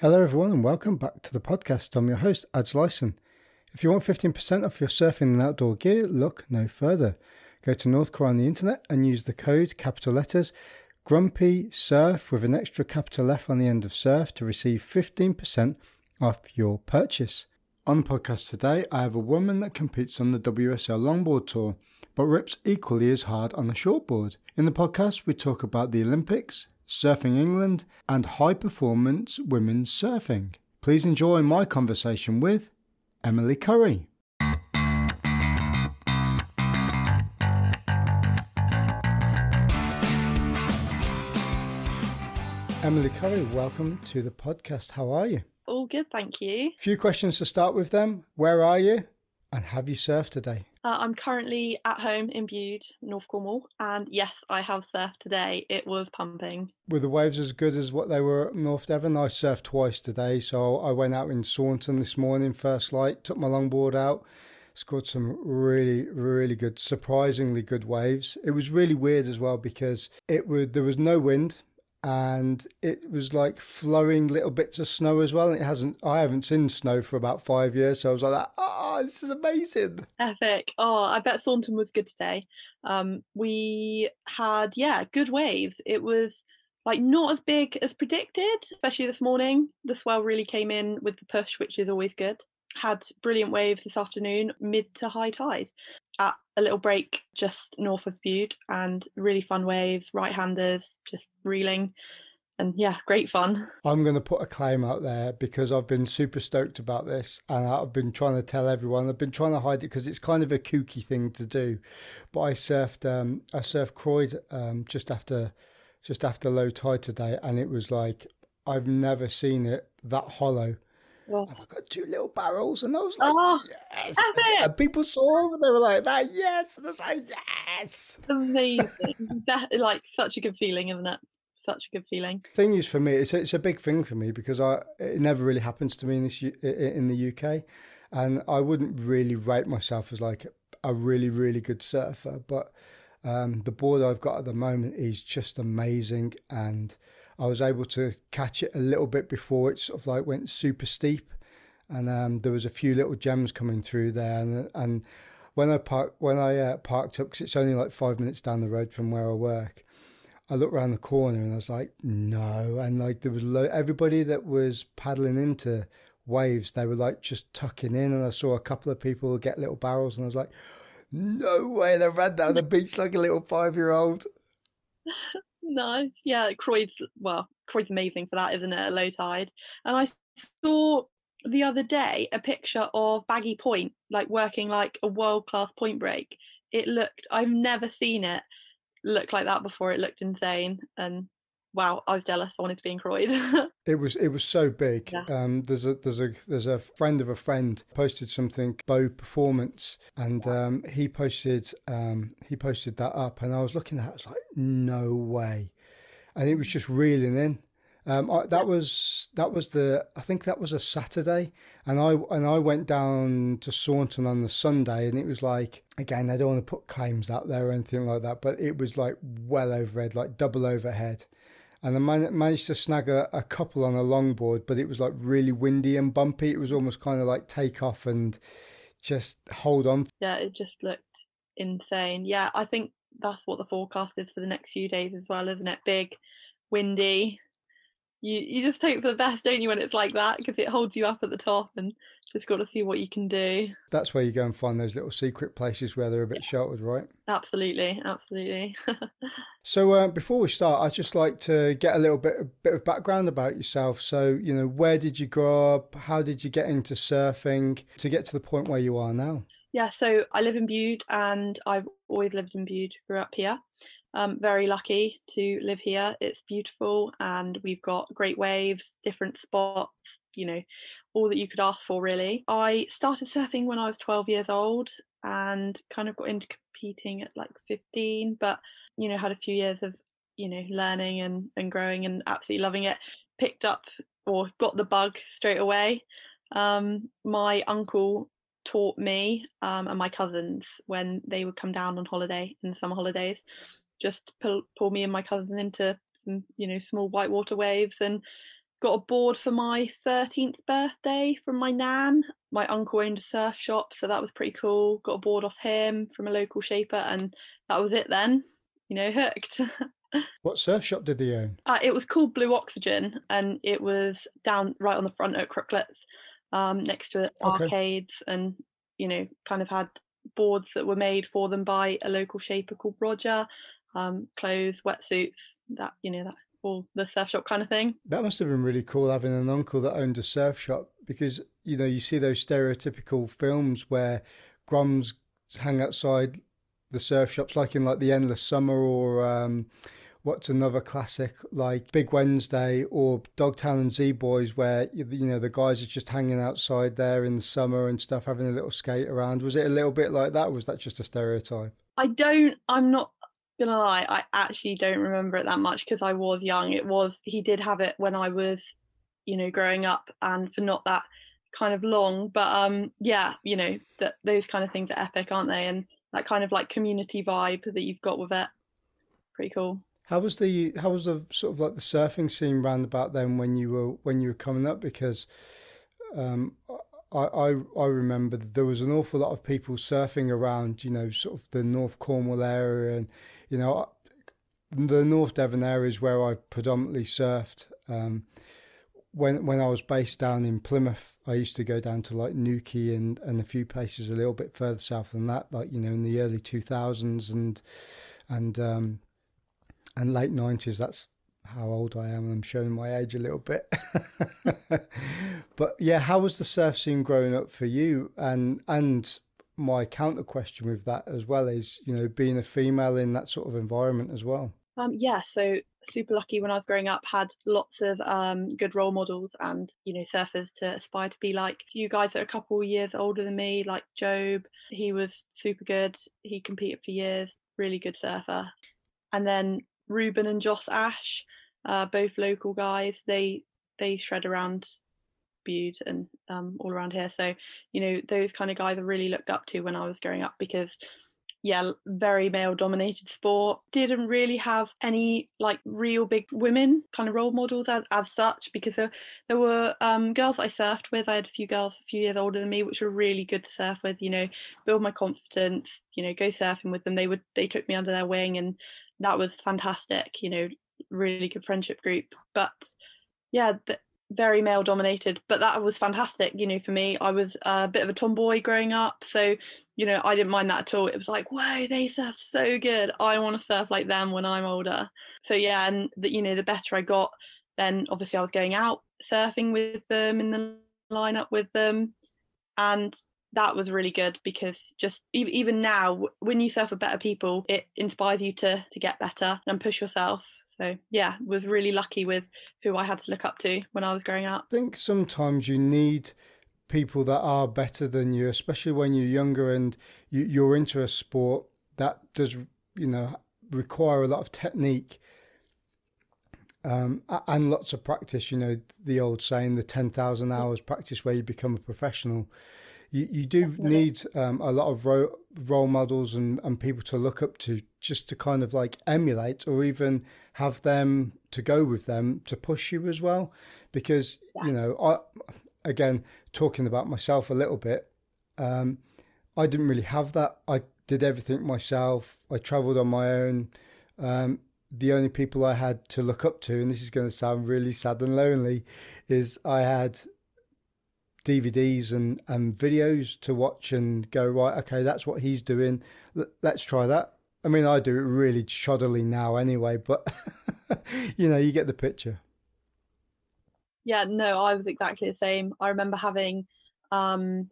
Hello, everyone, and welcome back to the podcast. I'm your host, Adz Lyson. If you want 15% off your surfing and outdoor gear, look no further. Go to Northcore on the internet and use the code capital letters Grumpy Surf with an extra capital F on the end of surf to receive 15% off your purchase. On the podcast today, I have a woman that competes on the WSL Longboard Tour, but rips equally as hard on the shortboard. In the podcast, we talk about the Olympics, Surfing England, and high performance women's surfing. Please enjoy my conversation with Emily Currie. Emily Currie, welcome to the podcast. How are you? All good, thank you. A Few questions to start with them. Where are you? And have you surfed today? Uh, I'm currently at home in Bude, North Cornwall, and yes, I have surfed today. It was pumping. Were the waves as good as what they were at North Devon? I surfed twice today, so I went out in Saunton this morning, first light, took my longboard out, scored some really, really good, surprisingly good waves. It was really weird as well because it would there was no wind, and it was like flowing little bits of snow as well. And it hasn't, I haven't seen snow for about five years, so I was like, oh, this is amazing. Epic. Oh, I bet Saunton was good today. Um, we had, yeah, good waves. It was like not as big as predicted, especially this morning. The swell really came in with the push, which is always good. Had brilliant waves this afternoon, mid to high tide, at a little break just north of Bude, and really fun waves, right handers, just reeling. And yeah, great fun. I'm going to put a claim out there because I've been super stoked about this and I've been trying to tell everyone. I've been trying to hide it because it's kind of a kooky thing to do. But I surfed, um, I surfed Croyde um, just after, just after low tide today, and it was like I've never seen it that hollow. Well, And I got two little barrels, and I was like, Oh, yes. And people saw them, and they were like, that, yes. And I was like, yes. amazing. that, like such a good feeling, isn't it? Such a good feeling. thing is for me it's a, it's a big thing for me because I it never really happens to me in this in the UK and I wouldn't really rate myself as like a really really good surfer but um, the board I've got at the moment is just amazing and I was able to catch it a little bit before it sort of like went super steep and um, there was a few little gems coming through there and and when I park when I uh, parked up because it's only like five minutes down the road from where I work I looked around the corner and I was like, no. And like there was lo- everybody that was paddling into waves, they were like just tucking in. And I saw a couple of people get little barrels and I was like, no way. They ran down the beach like a little five year old. Nice. Yeah, Croyde's well, Croyde's amazing for that, isn't it? Low tide. And I saw the other day a picture of Baggy Point, like working like a world class point break. It looked I've never seen it look like that before. It looked insane. And wow, I was jealous. I wanted to be in Croyde. It was it was so big. Yeah. Um, there's a there's a there's a friend of a friend posted something bow performance, and um, he posted um, he posted that up, and I was looking at it, I was like, no way, and it was just reeling in. Um, I, that was that was the I think that was a Saturday, and I and I went down to Saunton on the Sunday, and it was like again I don't want to put claims out there or anything like that, but it was like well overhead, like double overhead and I man- managed to snag a, a couple on a longboard, but it was like really windy and bumpy. It was almost kind of like take off and just hold on. yeah, it just looked insane. Yeah, I think that's what the forecast is for the next few days as well, isn't it? Big, windy. You you just hope for the best, don't you, when it's like that, because it holds you up at the top, and just got to see what you can do. That's where you go and find those little secret places where they're a bit sheltered, right? Absolutely, absolutely. So uh, before we start, I'd just like to get a little bit a bit of background about yourself. So you know, where did you grow up? How did you get into surfing to get to the point where you are now? yeah, so I live in Bude, and I've always lived in Bude. Grew up here. Um, very lucky to live here. It's beautiful, and we've got great waves, different spots. You know, all that you could ask for, really. I started surfing when I was 12 years old, and kind of got into competing at like 15. But you know, had a few years of you know learning and and growing, and absolutely loving it. Picked up or got the bug straight away. Um, my uncle taught me um, and my cousins when they would come down on holiday in the summer holidays just pull, pull me and my cousins into some you know small whitewater waves and got a board for my 13th birthday from my nan. My uncle owned a surf shop, so that was pretty cool. Got a board off him from a local shaper, and that was it then. You know, hooked. what surf shop did he own? Uh, it was called Blue Oxygen, and it was down right on the front at Crooklets, um, next to okay. arcades, and you know, kind of had boards that were made for them by a local shaper called Roger. Um, clothes, wetsuits, that you know, that all the surf shop kind of thing. That must have been really cool having an uncle that owned a surf shop because you know you see those stereotypical films where Groms hang outside the surf shops, like in like the Endless Summer or um, what's another classic like Big Wednesday or Dogtown and Z Boys, where you know the guys are just hanging outside there in the summer and stuff, having a little skate around. Was it a little bit like that? was that just a stereotype? I don't. I'm not gonna lie. I actually don't remember it that much because I was young. It was he did have it when I was, you know, growing up, and for not that kind of long. But um, yeah, you know that those kind of things are epic, aren't they? And that kind of like community vibe that you've got with it, pretty cool. How was the how was the sort of like the surfing scene round about then when you were when you were coming up? Because um, I, I I remember there was an awful lot of people surfing around, you know, sort of the North Cornwall area, and you know, the North Devon area is where I predominantly surfed. Um, when when I was based down in Plymouth, I used to go down to like Newquay and, and a few places a little bit further south than that, like you know in the early two thousands and and um, and late 90s. That's how old I am. I'm showing my age a little bit. but yeah, how was the surf scene growing up for you? And and my counter question with that as well is, you know, being a female in that sort of environment as well. Um, yeah, so super lucky when I was growing up, had lots of um, good role models and you know surfers to aspire to be like. You guys are a couple years older than me, like Job, he was super good. He competed for years, really good surfer. And then Reubyn and Joss Ash, uh, both local guys. They they shred around And um, all around here. So you know those kind of guys I really looked up to when I was growing up because yeah, very male dominated sport. Didn't really have any like real big women kind of role models as, as such because there, there were um, girls I surfed with. I had a few girls a few years older than me, which were really good to surf with, you know, build my confidence, you know, go surfing with them. They would, they took me under their wing and that was fantastic, you know, really good friendship group. But yeah, very male dominated, but that was fantastic, you know, for me. I was a bit of a tomboy growing up, so you know, I didn't mind that at all. It was like, whoa, they surf so good. I want to surf like them when I'm older. So yeah, and the, you know, the better I got, then obviously I was going out surfing with them in the lineup with them, and that was really good because just even now when you surf with better people it inspires you to to get better and push yourself so yeah was really lucky with who i had to look up to when i was growing up. I think sometimes you need people that are better than you especially when you're younger and you, you're into a sport that does you know require a lot of technique um, and lots of practice you know the old saying the 10,000 hours practice where you become a professional you, you do Definitely. need um, a lot of ro- role models and, and people to look up to just to kind of like emulate or even have them to go with them to push you as well. Because, yeah. you know, I, again, talking about myself a little bit, um, I didn't really have that. I did everything myself. I traveled on my own. Um, the only people I had to look up to, and this is going to sound really sad and lonely, is I had DVDs and, and videos to watch and go, right, okay, that's what he's doing. L- let's try that. I mean, I do it really shoddily now anyway, but you know, you get the picture. Yeah, no, I was exactly the same. I remember having um,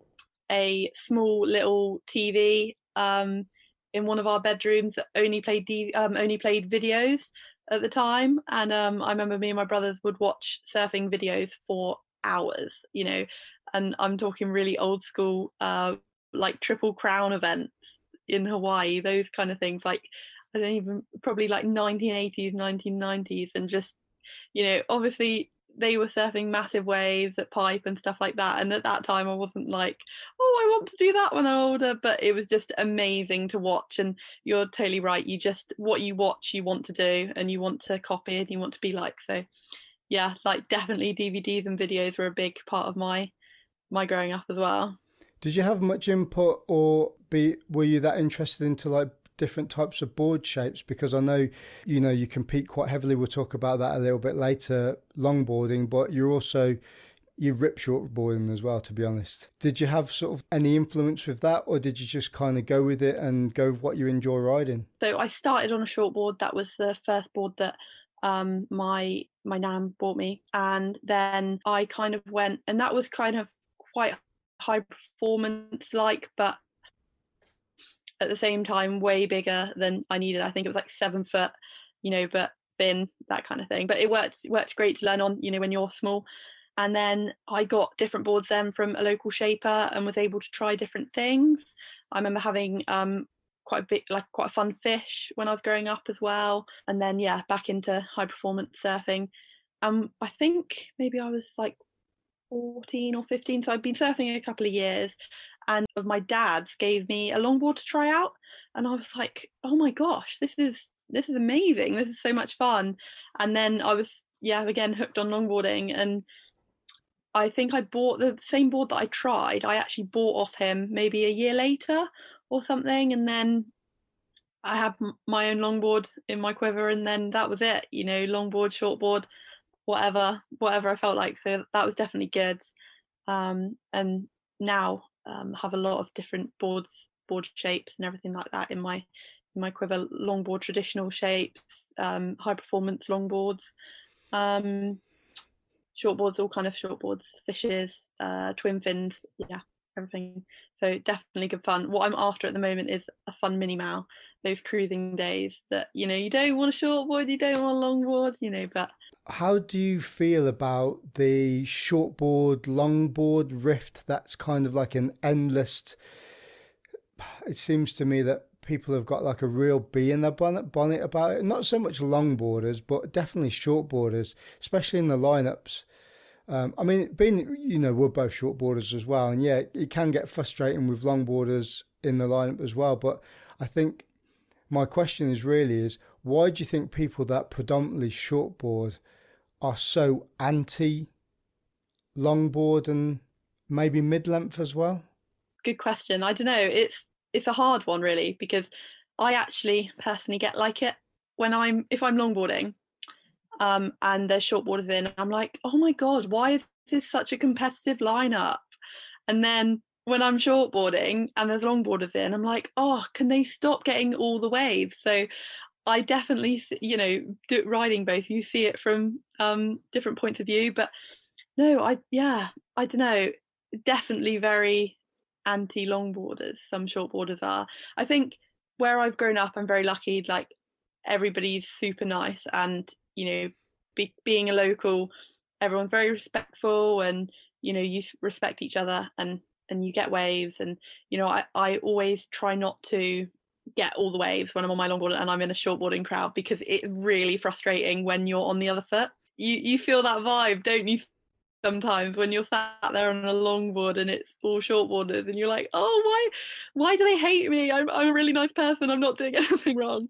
a small little TV um, in one of our bedrooms that only played D- um, only played videos at the time, and um, I remember me and my brothers would watch surfing videos for hours. You know, and I'm talking really old school, uh, like triple crown events in Hawaii, those kind of things. Like I don't even probably like 1980s, 1990s, and just you know, obviously they were surfing massive waves at pipe and stuff like that. And at that time, I wasn't like, oh, I want to do that when I'm older. But it was just amazing to watch. And you're totally right. You just what you watch, you want to do, and you want to copy, and you want to be like. So yeah, like definitely DVDs and videos were a big part of my my growing up as well. Did you have much input, or be were you that interested into like different types of board shapes? Because I know, you know, you compete quite heavily. We'll talk about that a little bit later. Longboarding, but you're also you rip shortboarding as well. To be honest, did you have sort of any influence with that, or did you just kind of go with it and go with what you enjoy riding? So I started on a shortboard. That was the first board that um, my my nan bought me, and then I kind of went, and that was kind of quite high performance like, but at the same time way bigger than I needed. I think it was like seven foot, you know, but thin, that kind of thing. But it worked worked great to learn on, you know, when you're small. And then I got different boards then from a local shaper and was able to try different things. I remember having um, quite a bit like quite a fun fish when I was growing up as well. And then yeah, back into high performance surfing. Um, I think maybe I was like 14 or 15 so i'd been surfing a couple of years and of my dad's gave me a longboard to try out and i was like oh my gosh this is this is amazing this is so much fun. And then i was yeah again hooked on longboarding and i think i bought the same board that i tried i actually bought off him maybe a year later or something and then i had my own longboard in my quiver and then that was it you know longboard shortboard whatever whatever I felt like. So that was definitely good. Um, and now um, have a lot of different boards, board shapes, and everything like that in my in my quiver. Longboard traditional shapes, um, high performance longboards, um, shortboards, all kind of shortboards, fishes, uh, twin fins. Yeah, everything. So definitely good fun. What I'm after at the moment is a fun mini mal, those cruising days that you know you don't want a shortboard, you don't want a longboard, you know, but how do you feel about the shortboard, longboard rift? That's kind of like an endless. It seems to me that people have got like a real bee in their bonnet, bonnet about it. Not so much longboarders, but definitely shortboarders, especially in the lineups. Um, I mean, being you know we're both shortboarders as well, and yeah, it can get frustrating with longboarders in the lineup as well. But I think my question is really is why do you think people that predominantly shortboard are so anti longboard and maybe mid length as well? Good question. I don't know. It's it's a hard one really because I actually personally get like it when I'm if I'm longboarding um, and there's shortboarders in. I'm like, oh my god, why is this such a competitive lineup? And then when I'm shortboarding and there's longboarders in, I'm like, oh, can they stop getting all the waves? So I definitely, you know, do, riding both, you see it from um, different points of view. But no, I, yeah, I don't know, definitely very anti longboarders. Some shortboarders are. I think where I've grown up, I'm very lucky. Like everybody's super nice, and you know, be, being a local, everyone's very respectful, and you know, you respect each other, and and you get waves, and you know, I I always try not to get all the waves when I'm on my longboard and I'm in a shortboarding crowd because it's really frustrating when you're on the other foot. You you feel that vibe, don't you? Sometimes when you're sat there on a longboard and it's all shortboarders and you're like, oh, why, why do they hate me? I'm I'm a really nice person. I'm not doing anything wrong.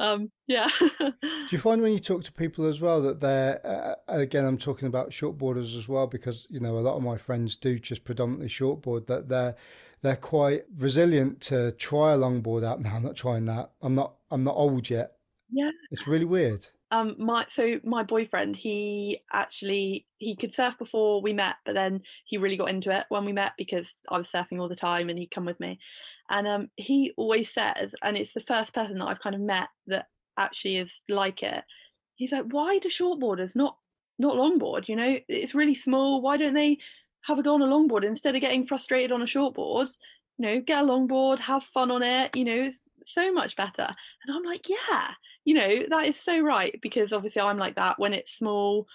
Um, yeah. do you find when you talk to people as well that they're uh, again? I'm talking about shortboarders as well because you know a lot of my friends do just predominantly shortboard that they're they're quite resilient to try a longboard out. No, I'm not trying that. I'm not. I'm not old yet. Yeah, it's really weird. Um, my so my boyfriend, he actually he could surf before we met, but then he really got into it when we met because I was surfing all the time and he'd come with me. And um, he always says, and it's the first person that I've kind of met that actually is like it. He's like, why do shortboarders not not longboard? You know, it's really small. Why don't they have a go on a longboard instead of getting frustrated on a shortboard. You know, get a longboard, have fun on it. You know, so much better. And I'm like, yeah, you know, that is so right because obviously I'm like that when it's small.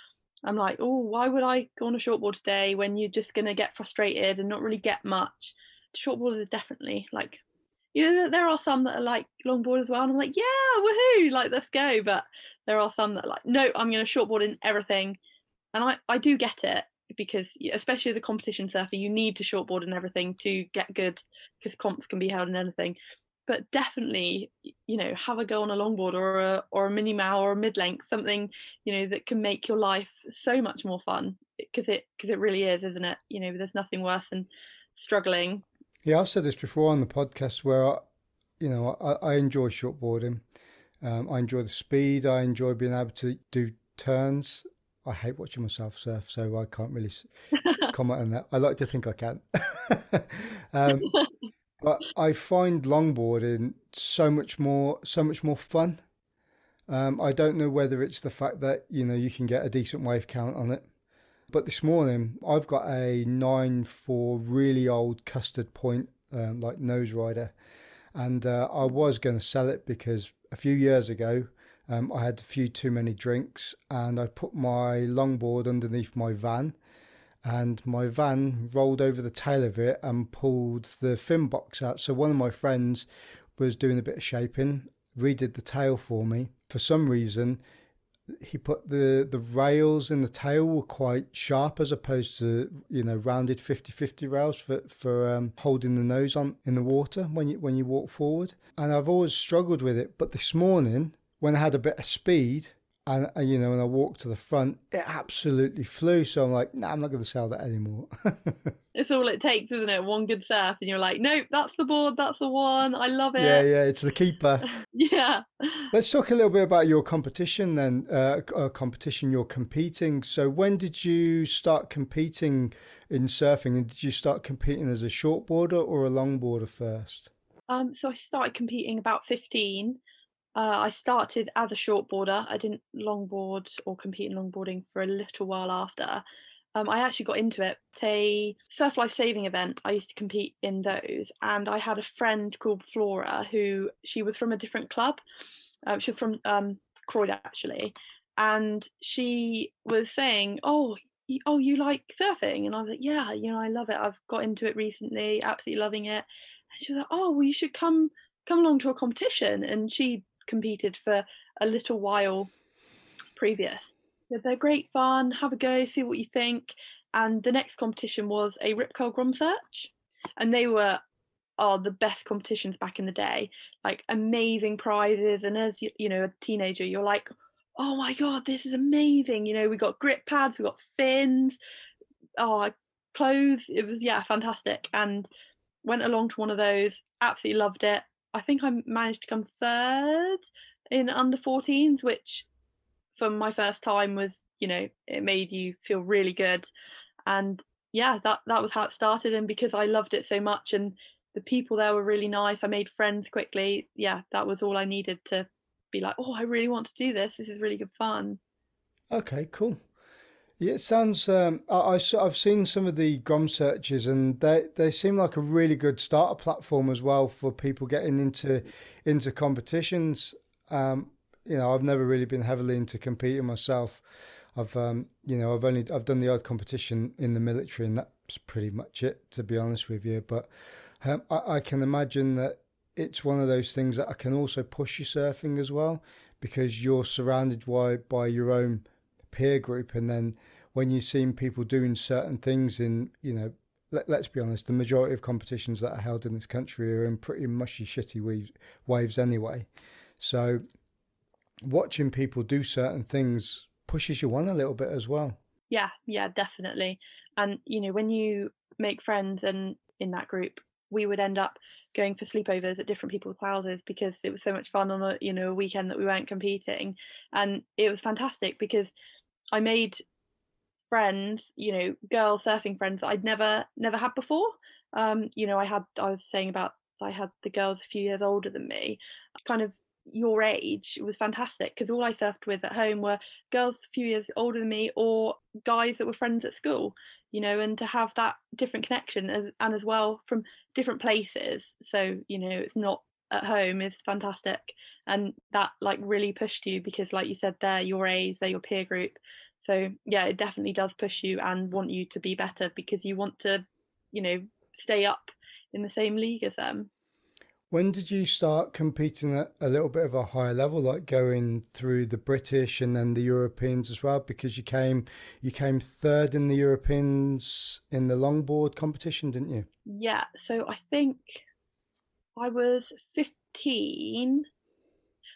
I'm like, oh, why would I go on a shortboard today when you're just gonna get frustrated and not really get much? Shortboarders are definitely like, you know, there are some that are like longboard as well, and I'm like, yeah, woohoo, like let's go. But there are some that are like, no, I'm gonna shortboard in everything, and I I do get it because especially as a competition surfer you need to shortboard and everything to get good because comps can be held in anything. But definitely you know have a go on a longboard or a or a mini mal or a mid length something you know that can make your life so much more fun because it because it really is isn't it? You know there's nothing worse than struggling. Yeah i've said this before on the podcast where I, you know i, I enjoy shortboarding. Um, i enjoy the speed i enjoy being able to do turns I hate watching myself surf, so I can't really comment on that. I like to think I can. um, but I find longboarding so much more, so much more fun. Um, I don't know whether it's the fact that you know you can get a decent wave count on it, but this morning I've got a nine four really old custard point um, like nose rider, and uh, I was going to sell it because a few years ago um, I had a few too many drinks and I put my longboard underneath my van and my van rolled over the tail of it and pulled the fin box out. So one of my friends was doing a bit of shaping, redid the tail for me. For some reason, he put the the rails in the tail were quite sharp as opposed to you know rounded 50 50 rails for for um, holding the nose on in the water when you when you walk forward and I've always struggled with it but this morning when I had a bit of speed and, and you know, when I walked to the front, it absolutely flew. So I'm like, nah, I'm not going to sell that anymore. it's all it takes, isn't it? One good surf, and you're like, nope, that's the board, that's the one. I love it. Yeah, yeah, it's the keeper. yeah. Let's talk a little bit about your competition then. Uh, uh, competition you're competing. So when did you start competing in surfing? And did you start competing as a shortboarder or a longboarder first? Um, so I started competing about 15 uh, I started as a shortboarder. I didn't longboard or compete in longboarding for a little while after. Um, I actually got into it. A surf life saving event. I used to compete in those, and I had a friend called Flora who she was from a different club. Uh, she was from um, actually, and she was saying, "Oh, oh, you like surfing?" And I was like, "Yeah, you know, I love it. I've got into it recently, absolutely loving it." And she was like, "Oh, well, you should come come along to a competition." And she competed for a little while previous. So they're great fun, have a go, see what you think. And the next competition was a Rip Curl Grom Search. And they were are the best competitions back in the day like amazing prizes and as you, you know a teenager you're like oh my god this is amazing you know we got grip pads we got fins oh clothes it was yeah fantastic and went along to one of those absolutely loved it I think I managed to come third in under 14s, which for my first time was, you know, it made you feel really good. And yeah, that that was how it started. And because I loved it so much and the people there were really nice, I made friends quickly. Yeah, that was all I needed to be like, oh, I really want to do this. This is really good fun. Okay, cool. Yeah, it sounds. Um, I, have seen some of the Grom searches, and they they seem like a really good starter platform as well for people getting into into competitions. Um, you know, I've never really been heavily into competing myself. I've um, you know, I've only I've done the odd competition in the military, and that's pretty much it, to be honest with you. But um, I, I can imagine that it's one of those things that I can also push you surfing as well, because you're surrounded by by your own peer group, and then when you've seen people doing certain things in, you know, let, us be honest, the majority of competitions that are held in this country are in pretty mushy, shitty waves, waves anyway. So watching people do certain things pushes you on a little bit as well. Yeah, yeah, definitely. And you know, when you make friends and in that group, we would end up going for sleepovers at different people's houses because it was so much fun on a you know a weekend that we weren't competing and it was fantastic because I made friends, you know, girl surfing friends that I'd never never had before. Um, you know, I had I was saying about I had the girls a few years older than me, kind of your age. Was fantastic because all I surfed with at home were girls a few years older than me or guys that were friends at school. You know, and to have that different connection as and as well from different places. So you know, it's not at home is fantastic and that like really pushed you because like you said they're your age they're your peer group. So yeah it definitely does push you and want you to be better because you want to you know stay up in the same league as them. When did you start competing at a little bit of a higher level like going through the british and then the europeans as well? Because you came you came third in the europeans in the longboard competition didn't you? Yeah so i think I was 15.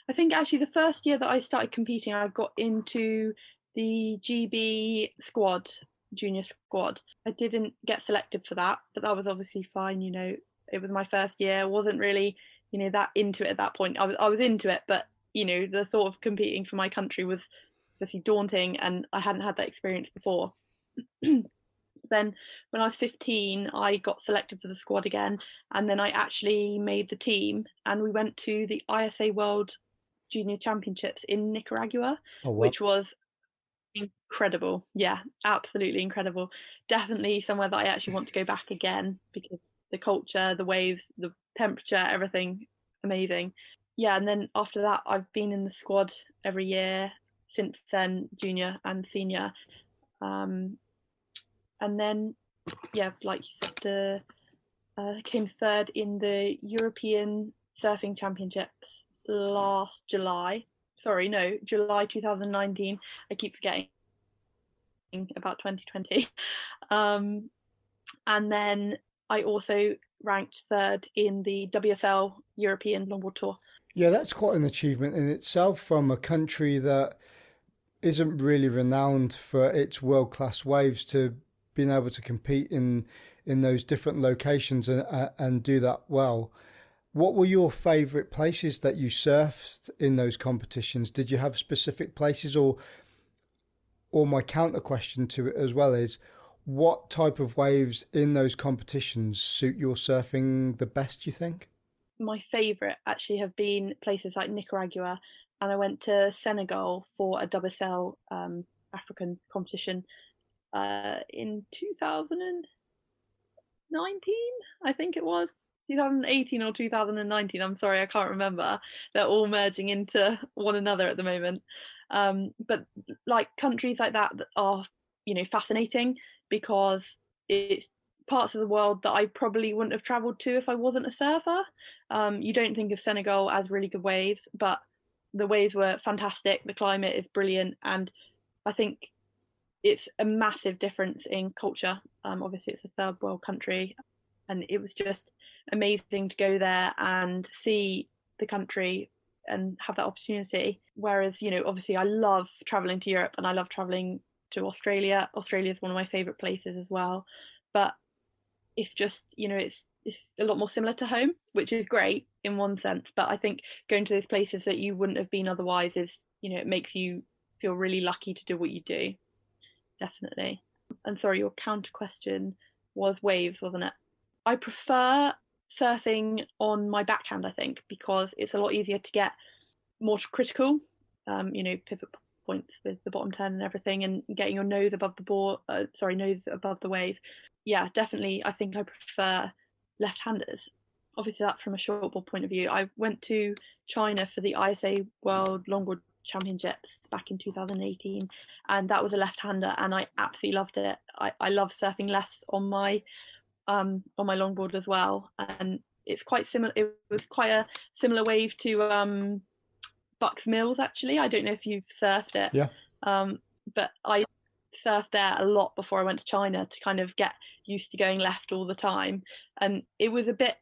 I think actually the first year that I started competing, I got into the GB squad, junior squad. I didn't get selected for that, but that was obviously fine. You know, it was my first year. I wasn't really, you know, that into it at that point. I was, I was into it, but you know, the thought of competing for my country was obviously daunting, and I hadn't had that experience before. then when I was 15, I got selected for the squad again, and then I actually made the team, and we went to the ISA World Junior Championships in Nicaragua, oh, which was incredible. Yeah, absolutely incredible. Definitely somewhere that I actually want to go back again because the culture, the waves, the temperature, everything amazing. Yeah, and then after that, I've been in the squad every year since then, junior and senior. Um, and then, yeah, like you said, the uh, came third in the European Surfing Championships last July. Sorry, no, July 2019. I keep forgetting about 2020. Um, and then I also ranked third in the WSL European Longboard Tour. Yeah, that's quite an achievement in itself from a country that isn't really renowned for its world class waves to being able to compete in in those different locations and uh, and do that well. What were your favourite places that you surfed in those competitions? Did you have specific places, or or my counter question to it as well is, what type of waves in those competitions suit your surfing the best? You think? My favourite actually have been places like Nicaragua, and I went to Senegal for a WSL um, African competition uh, in 2019, I think it was. 2018 or 2019 i'm sorry i can't remember they're all merging into one another at the moment um, but like countries like that, are you know fascinating because it's parts of the world that I probably wouldn't have traveled to if I wasn't a surfer. Um, you don't think of Senegal as really good waves, but the waves were fantastic. The climate is brilliant, and I think it's a massive difference in culture. Um, obviously, it's a third world country, and it was just amazing to go there and see the country and have that opportunity. Whereas, you know, obviously I love traveling to Europe and I love traveling to Australia. Australia is one of my favorite places as well. But it's just, you know, it's it's a lot more similar to home, which is great in one sense. But I think going to those places that you wouldn't have been otherwise is, you know, it makes you feel really lucky to do what you do. Definitely. And sorry, your counter question was waves, wasn't it? I prefer surfing on my backhand, I think, because it's a lot easier to get more critical, um, you know, pivot points with the bottom turn and everything, and getting your nose above the board, uh, sorry, nose above the wave. Yeah, definitely. I think I prefer left-handers. Obviously, that from a shortboard point of view. I went to China for the ISA World Longboard Championships back in 2018, and that was a left-hander, and I absolutely loved it. I, I love surfing less on my um, on my longboard as well, and it's quite similar. It was quite a similar wave to um, Bucks Mills. Actually, I don't know if you've surfed it. Yeah. Um, but I surfed there a lot before I went to China to kind of get used to going left all the time, and it was a bit,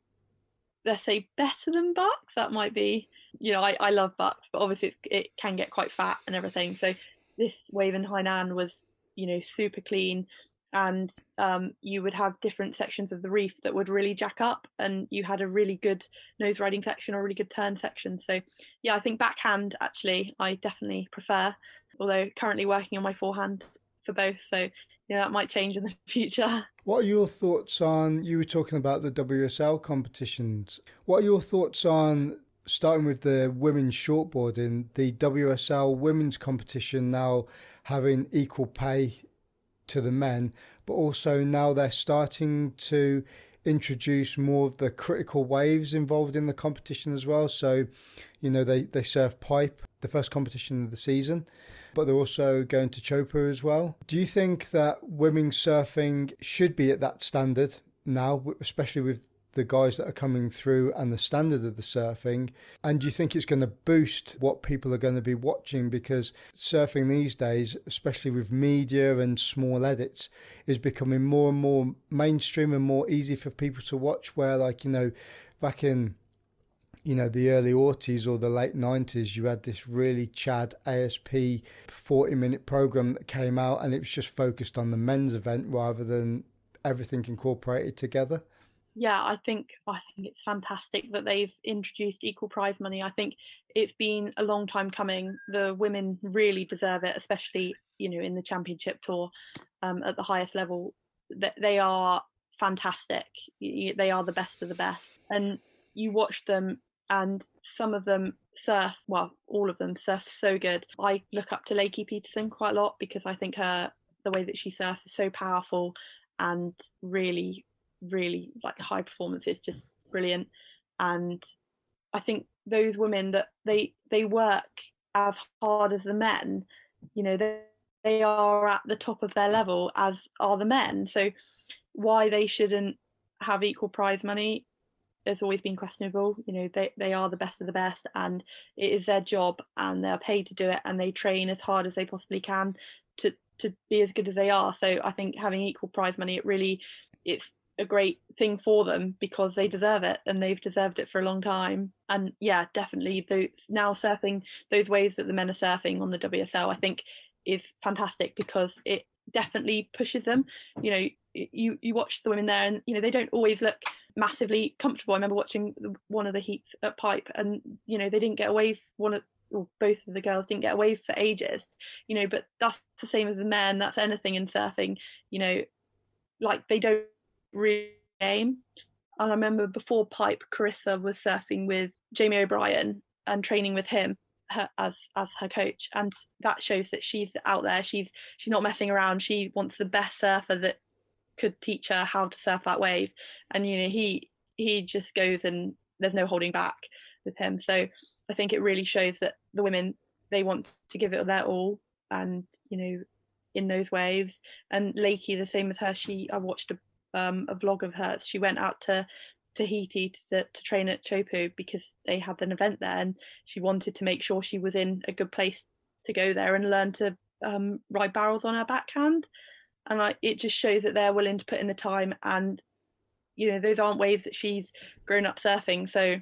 let's say, better than Bucks. That might be. You know, I, I love Bucks, but obviously it can get quite fat and everything. So this wave in Hainan was, you know, super clean. And um, you would have different sections of the reef that would really jack up and you had a really good nose riding section or really good turn section. So yeah i think backhand actually i definitely prefer although currently working on my forehand for both. So yeah that might change in the future. What are your thoughts on you were talking about the wsl competitions. What are your thoughts on starting with the women's shortboarding the wsl women's competition now having equal pay to the men, but also now they're starting to introduce more of the critical waves involved in the competition as well. So, you know, they, they surf pipe, the first competition of the season, but they're also going to Chopa as well. Do you think that women's surfing should be at that standard now, especially with the guys that are coming through and the standard of the surfing? And do you think it's going to boost what people are going to be watching? Because surfing these days, especially with media and small edits, is becoming more and more mainstream and more easy for people to watch. Where, like, you know, back in you know the early 80s or the late 90s you had this really chad asp 40 minute program that came out and it was just focused on the men's event rather than everything incorporated together yeah i think i think it's fantastic that they've introduced equal prize money i think it's been a long time coming the women really deserve it especially you know in the championship tour um, at the highest level that they are fantastic they are the best of the best and you watch them and some of them surf well all of them surf so good. I look up to lakey peterson quite a lot because i think her the way that she surfs is so powerful and really really like high performance is just brilliant and i think those women that they they work as hard as the men you know they they are at the top of their level as are the men so why they shouldn't have equal prize money has always been questionable. You know, they, they are the best of the best and it is their job and they're paid to do it and they train as hard as they possibly can to to be as good as they are. So I think having equal prize money, it really it's a great thing for them because they deserve it and they've deserved it for a long time. And yeah, definitely those now surfing those waves that the men are surfing on the WSL, I think is fantastic because it definitely pushes them. You know, you you watch the women there and you know they don't always look massively comfortable. I remember watching one of the heats at Pipe, and you know they didn't get away. One of or both of the girls didn't get away for ages, you know. But that's the same as the men. That's anything in surfing, you know. Like they don't aim. And I remember before Pipe, Carissa was surfing with Jamie O'Brien and training with him her as as her coach and that shows that she's out there. She's she's not messing around. She wants the best surfer that could teach her how to surf that wave. And you know he he just goes and there's no holding back with him. So i think it really shows that the women they want to give it their all and you know in those waves. And Lakey the same with her. She I watched a um, a vlog of hers she went out to Tahiti to, to train at Chopu because they had an event there and she wanted to make sure she was in a good place to go there and learn to um, ride barrels on her backhand. And like it just shows that they're willing to put in the time and you know those aren't waves that she's grown up surfing. So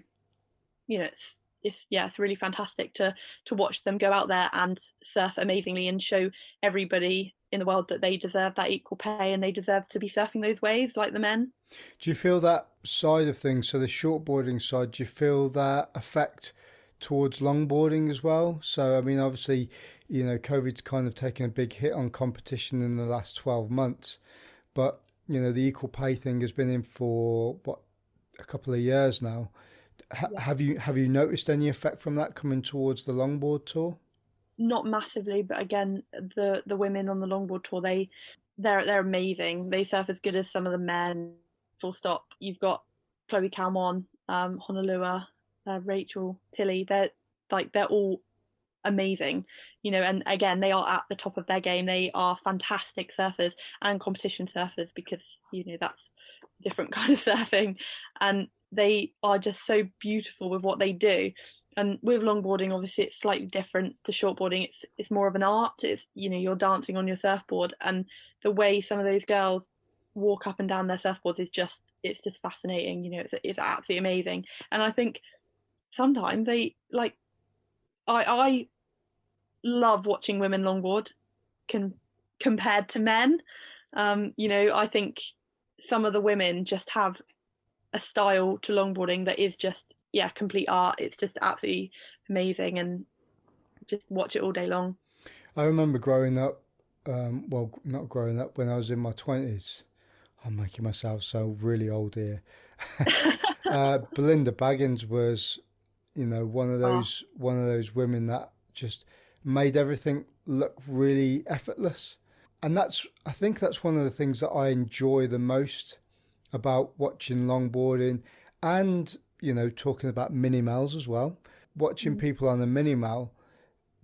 you know it's it's yeah it's really fantastic to to watch them go out there and surf amazingly and show everybody in the world that they deserve that equal pay and they deserve to be surfing those waves like the men do you feel that side of things so the shortboarding side do you feel that effect towards longboarding as well. So, I mean, obviously, you know, COVID's kind of taken a big hit on competition in the last 12 months. But, you know, the equal pay thing has been in for, what, a couple of years now. H- yeah. Have you have you noticed any effect from that coming towards the longboard tour? Not massively, but again, the the women on the longboard tour they they're they're amazing. They surf as good as some of the men. Full stop. You've got Chloe Calmon, um, Honolua, uh, Rachael, Tilly, they're like they're all amazing, you know. And again, they are at the top of their game. They are fantastic surfers and competition surfers because you know that's different kind of surfing, and they are just so beautiful with what they do. And with longboarding, obviously, it's slightly different to shortboarding. It's it's more of an art. It's you know you're dancing on your surfboard, and the way some of those girls walk up and down their surfboards is just it's just fascinating. You know, it's it's absolutely amazing. And I think sometimes they like I I love watching women longboard can compared to men. Um, you know, I think some of the women just have a style to longboarding that is just yeah, complete art. It's just absolutely amazing and just watch it all day long. I remember growing up, um, well, not growing up, when I was in my 20s. I'm making myself so really old here. uh, Belinda Baggins was you know, one of oh. those oh. one of those women that just made everything look really effortless. And that's I think that's one of the things that I enjoy the most about watching longboarding and, you know, talking about mini mals as well. Watching mm. people on the mini mal,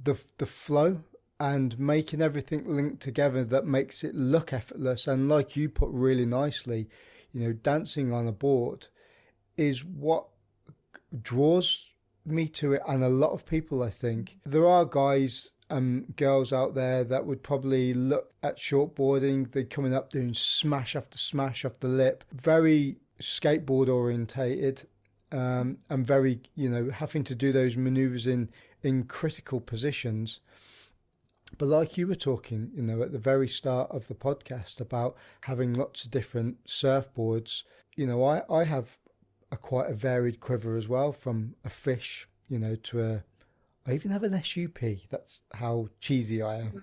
the the flow and making everything linked together that makes it look effortless and like you put really nicely, you know, dancing on a board is what draws me to it, and a lot of people, I think. There are guys and girls out there that would probably look at shortboarding. They're coming up doing smash after smash off the lip, very skateboard orientated. Um, and very, you know, having to do those maneuvers in in critical positions. But like you were talking, you know, at the very start of the podcast about having lots of different surfboards, you know, I, I have a quite a varied quiver as well, from a fish, you know, to a I even have an SUP. That's how cheesy I am.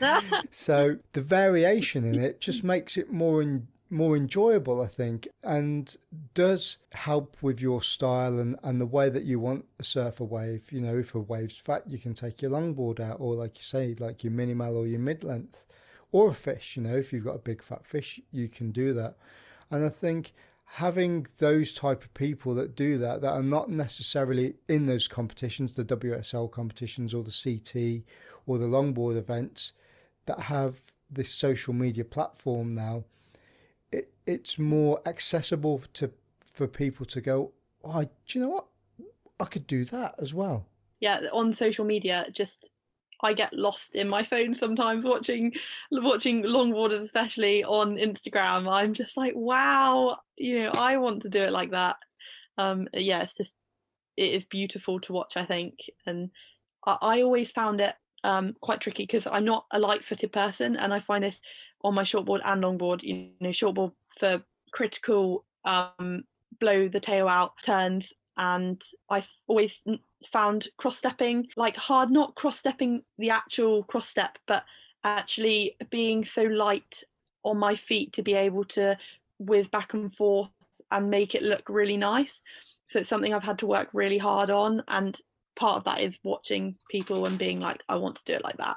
so the variation in it just makes it more in, more enjoyable, I think, and does help with your style and, and the way that you want a surfer wave. You know, if a wave's fat, you can take your longboard out, or like you say, like your mini mal or your mid length, or a fish. You know, if you've got a big fat fish, you can do that. And I think having those type of people that do that that are not necessarily in those competitions the WSL competitions or the CT or the longboard events that have this social media platform now it, it's more accessible to for people to go oh do you know what I could do that as well yeah on social media just I get lost in my phone sometimes watching watching longboarders, especially on Instagram. I'm just like, wow, you know, I want to do it like that. Um, yeah, it's just it is beautiful to watch. I think, and I, I always found it um, quite tricky because I'm not a light-footed person, and I find this on my shortboard and longboard. You know, shortboard for critical um, blow the tail out turns and I've always found cross stepping like hard, not cross stepping the actual cross step, but actually being so light on my feet to be able to whiz back and forth and make it look really nice. So it's something I've had to work really hard on. And part of that is watching people and being like, I want to do it like that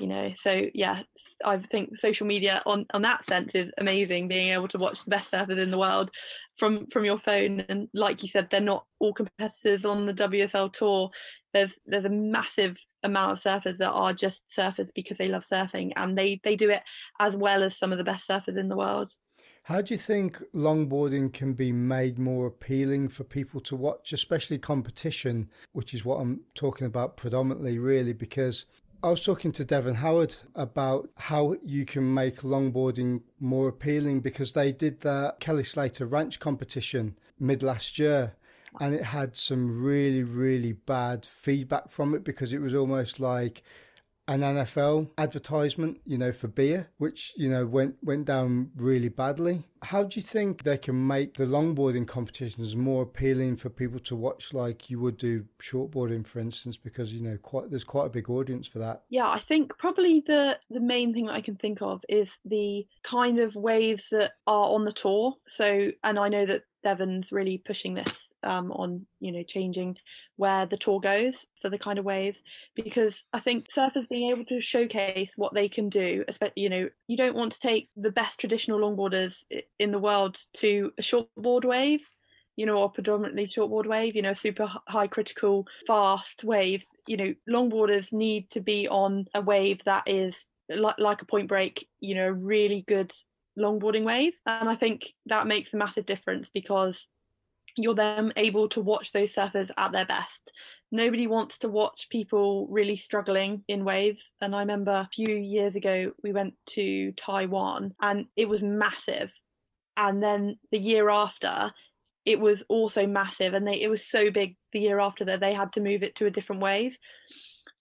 you know? So yeah i think social media on on that sense is amazing being able to watch the best surfers in the world from from your phone. And like you said they're not all competitors on the WSL tour. There's there's a massive amount of surfers that are just surfers because they love surfing and they they do it as well as some of the best surfers in the world how do you think longboarding can be made more appealing for people to watch, especially competition, which is what I'm talking about predominantly, really? Because I was talking to Devon Howard about how you can make longboarding more appealing because they did that Kelly Slater Ranch competition mid last year and it had some really, really bad feedback from it because it was almost like an NFL advertisement, you know, for beer, which, you know, went went down really badly. How do you think they can make the longboarding competitions more appealing for people to watch like you would do shortboarding, for instance, because, you know, quite there's quite a big audience for that. Yeah, I think probably the the main thing that I can think of is the kind of waves that are on the tour. So and I know that Devon's really pushing this um, on you know changing where the tour goes for the kind of waves because I think surfers being able to showcase what they can do, especially you know you don't want to take the best traditional longboarders in the world to a shortboard wave you know, or predominantly shortboard wave, you know, super high critical, fast wave. You know, longboarders need to be on a wave that is like, like a point break, you know, really good longboarding wave. And I think that makes a massive difference because you're then able to watch those surfers at their best. Nobody wants to watch people really struggling in waves. And I remember a few years ago, we went to Taiwan and it was massive. And then the year after, it was also massive. And they, it was so big the year after that they had to move it to a different wave.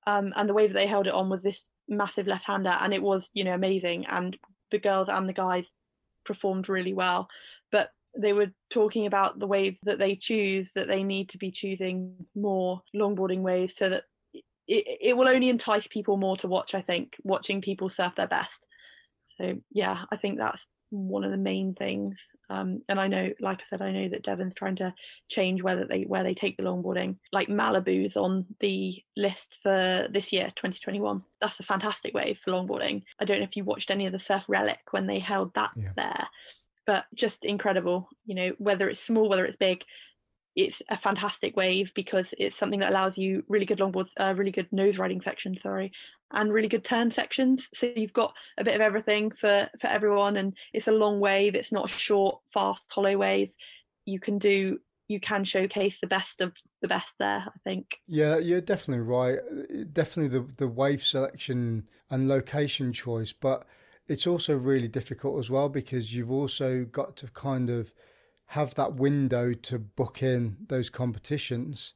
Um, and the wave that they held it on was this massive left hander. And it was, you know, amazing. And the girls and the guys performed really well. But they were talking about the way that they choose that they need to be choosing more longboarding ways so that it, it will only entice people more to watch i think watching people surf their best. So yeah i think that's one of the main things. Um, and i know like i said i know that devon's trying to change whether they where they take the longboarding like malibu's on the list for this year 2021 that's a fantastic wave for longboarding. I don't know if you watched any of the surf relic when they held that yeah. there but just incredible. You know, whether it's small, whether it's big, it's a fantastic wave because it's something that allows you really good longboards, uh, really good nose riding sections, sorry, and really good turn sections. So you've got a bit of everything for for everyone, and it's a long wave. It's not a short, fast, hollow wave. You can do. You can showcase the best of the best there. I think. Yeah, you're definitely right. Definitely the the wave selection and location choice, but it's also really difficult as well because you've also got to kind of have that window to book in those competitions.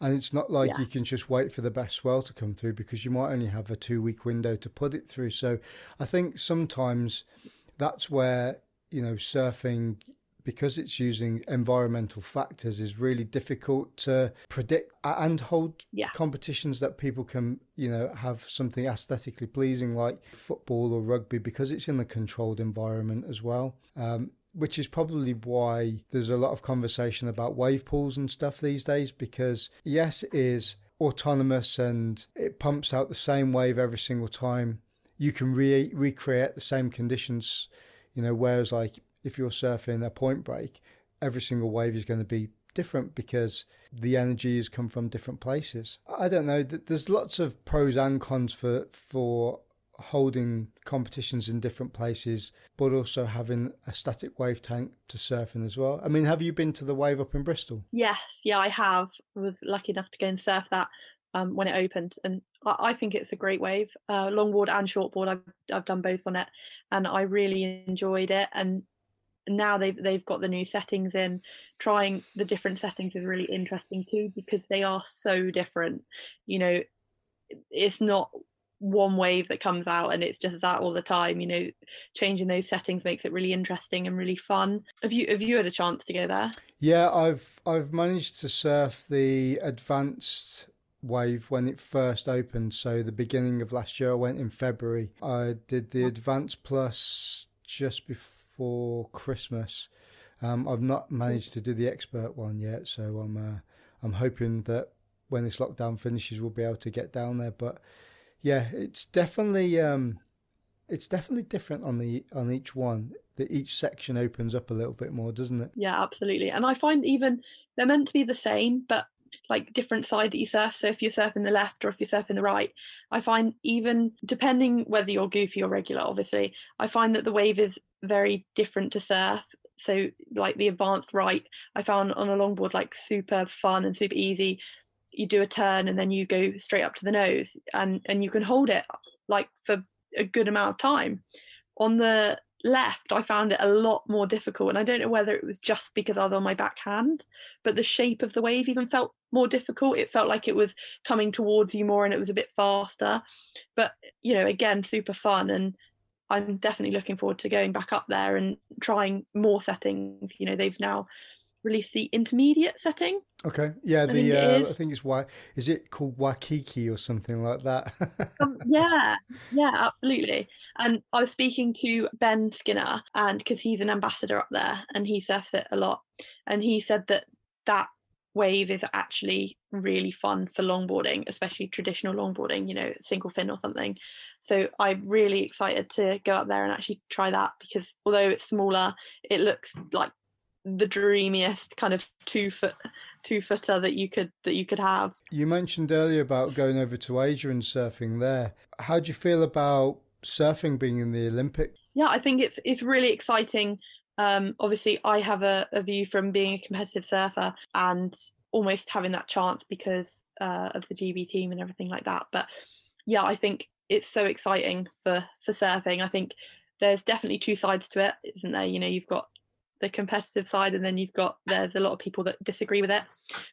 And it's not like yeah. you can just wait for the best swell to come through because you might only have a two week window to put it through. So I think sometimes that's where, you know, surfing, because it's using environmental factors, is really difficult to predict and hold yeah. competitions that people can, you know, have something aesthetically pleasing like football or rugby because it's in a controlled environment as well. Um, which is probably why there's a lot of conversation about wave pools and stuff these days because yes it is autonomous and it pumps out the same wave every single time you can re- recreate the same conditions you know whereas like if you're surfing a point break every single wave is going to be different because the energy has come from different places i don't know there's lots of pros and cons for for holding competitions in different places, but also having a static wave tank to surf in as well. I mean, have you been to the wave up in Bristol? Yes, yeah, I have. I was lucky enough to go and surf that um, when it opened, and I, I, think it's a great wave. Uh, longboard and shortboard, I've I've done both on it, and I really enjoyed it. And now they've they've got the new settings in. Trying the different settings is really interesting too because they are so different. You know, it's not one wave that comes out and it's just that all the time you know changing those settings makes it really interesting and really fun have you have you had a chance to go there yeah i've i've managed to surf the advanced wave when it first opened so the beginning of last year i went in february i did the advanced plus just before christmas um, i've not managed to do the expert one yet so i'm uh, i'm hoping that when this lockdown finishes we'll be able to get down there but yeah, it's definitely um, it's definitely different on the on each one. That each section opens up a little bit more, doesn't it? Yeah, absolutely. And I find even they're meant to be the same, but like different side that you surf. So if you're surfing the left or if you're surfing the right, I find even depending whether you're goofy or regular, obviously, I find that the wave is very different to surf. So like the advanced right, I found on a longboard like super fun and super easy. You do a turn and then you go straight up to the nose and and you can hold it like for a good amount of time. On the left i found it a lot more difficult and i don't know whether it was just because i was on my backhand but the shape of the wave even felt more difficult. It felt like it was coming towards you more and it was a bit faster. But you know again super fun and i'm definitely looking forward to going back up there and trying more settings you know they've now released the intermediate setting. Okay, yeah, the I think, uh, I think it's why is it called Waikiki or something like that? um, yeah, yeah, absolutely. And I was speaking to Ben Skinner, and because he's an ambassador up there, and he surfs it a lot, and he said that that wave is actually really fun for longboarding, especially traditional longboarding, you know, single fin or something. So I'm really excited to go up there and actually try that because although it's smaller, it looks like the dreamiest kind of two foot two footer that you could that you could have. You mentioned earlier about going over to Asia and surfing there. How do you feel about surfing being in the Olympics? Yeah, I think it's it's really exciting. Um, obviously, I have a, a view from being a competitive surfer and almost having that chance because uh, of the GB team and everything like that. But yeah, I think it's so exciting for for surfing. I think there's definitely two sides to it, isn't there? You know, you've got the competitive side and then you've got there's a lot of people that disagree with it.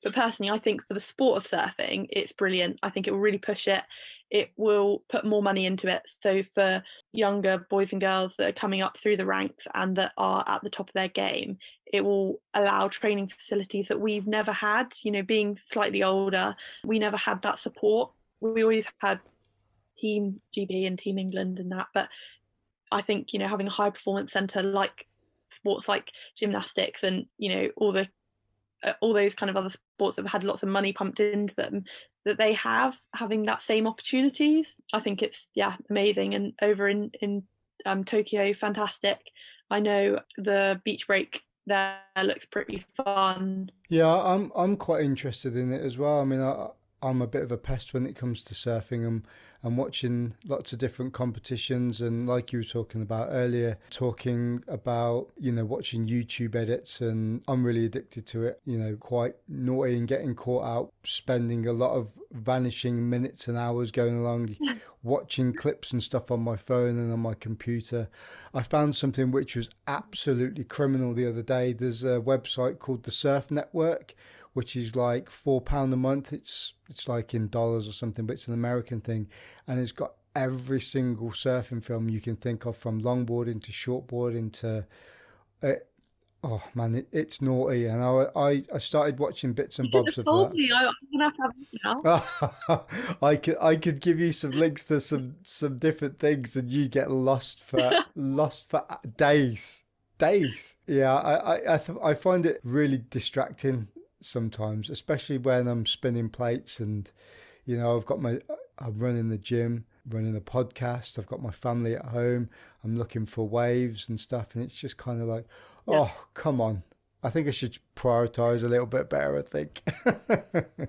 But personally i think for the sport of surfing it's brilliant. I think it will really push it. It will put more money into it. So for younger boys and girls that are coming up through the ranks and that are at the top of their game it will allow training facilities that we've never had. You know being slightly older we never had that support. We always had team gb and team england and that. But I think you know having a high performance center like sports like gymnastics and you know all the uh, all those kind of other sports that have had lots of money pumped into them that they have having that same opportunities. I think it's yeah amazing. And over in in um, tokyo fantastic. I know the beach break there looks pretty fun. Yeah i'm i'm quite interested in it as well. I mean i I'm a bit of a pest when it comes to surfing and, and watching lots of different competitions. And like you were talking about earlier, talking about, you know, watching YouTube edits. And I'm really addicted to it, you know, quite naughty and getting caught out, spending a lot of vanishing minutes and hours going along, watching clips and stuff on my phone and on my computer. I found something which was absolutely criminal the other day. There's a website called the Surf Network which is like four pound a month. It's it's like in dollars or something, but it's an American thing, and it's got every single surfing film you can think of, from longboarding to shortboarding to. Uh, oh man, it, it's naughty, and I, I, I started watching bits and bobs of that. Me. I, I'm gonna have to have now. I could I could give you some links to some some different things, and you get lost for lost for days days. Yeah, I I I, th- I find it really distracting sometimes, especially when I'm spinning plates and, you know, I've got my, I'm running the gym, running the podcast, I've got my family at home, I'm looking for waves and stuff. And it's just kind of like, yeah. oh, come on. I think I should prioritize a little bit better, I think.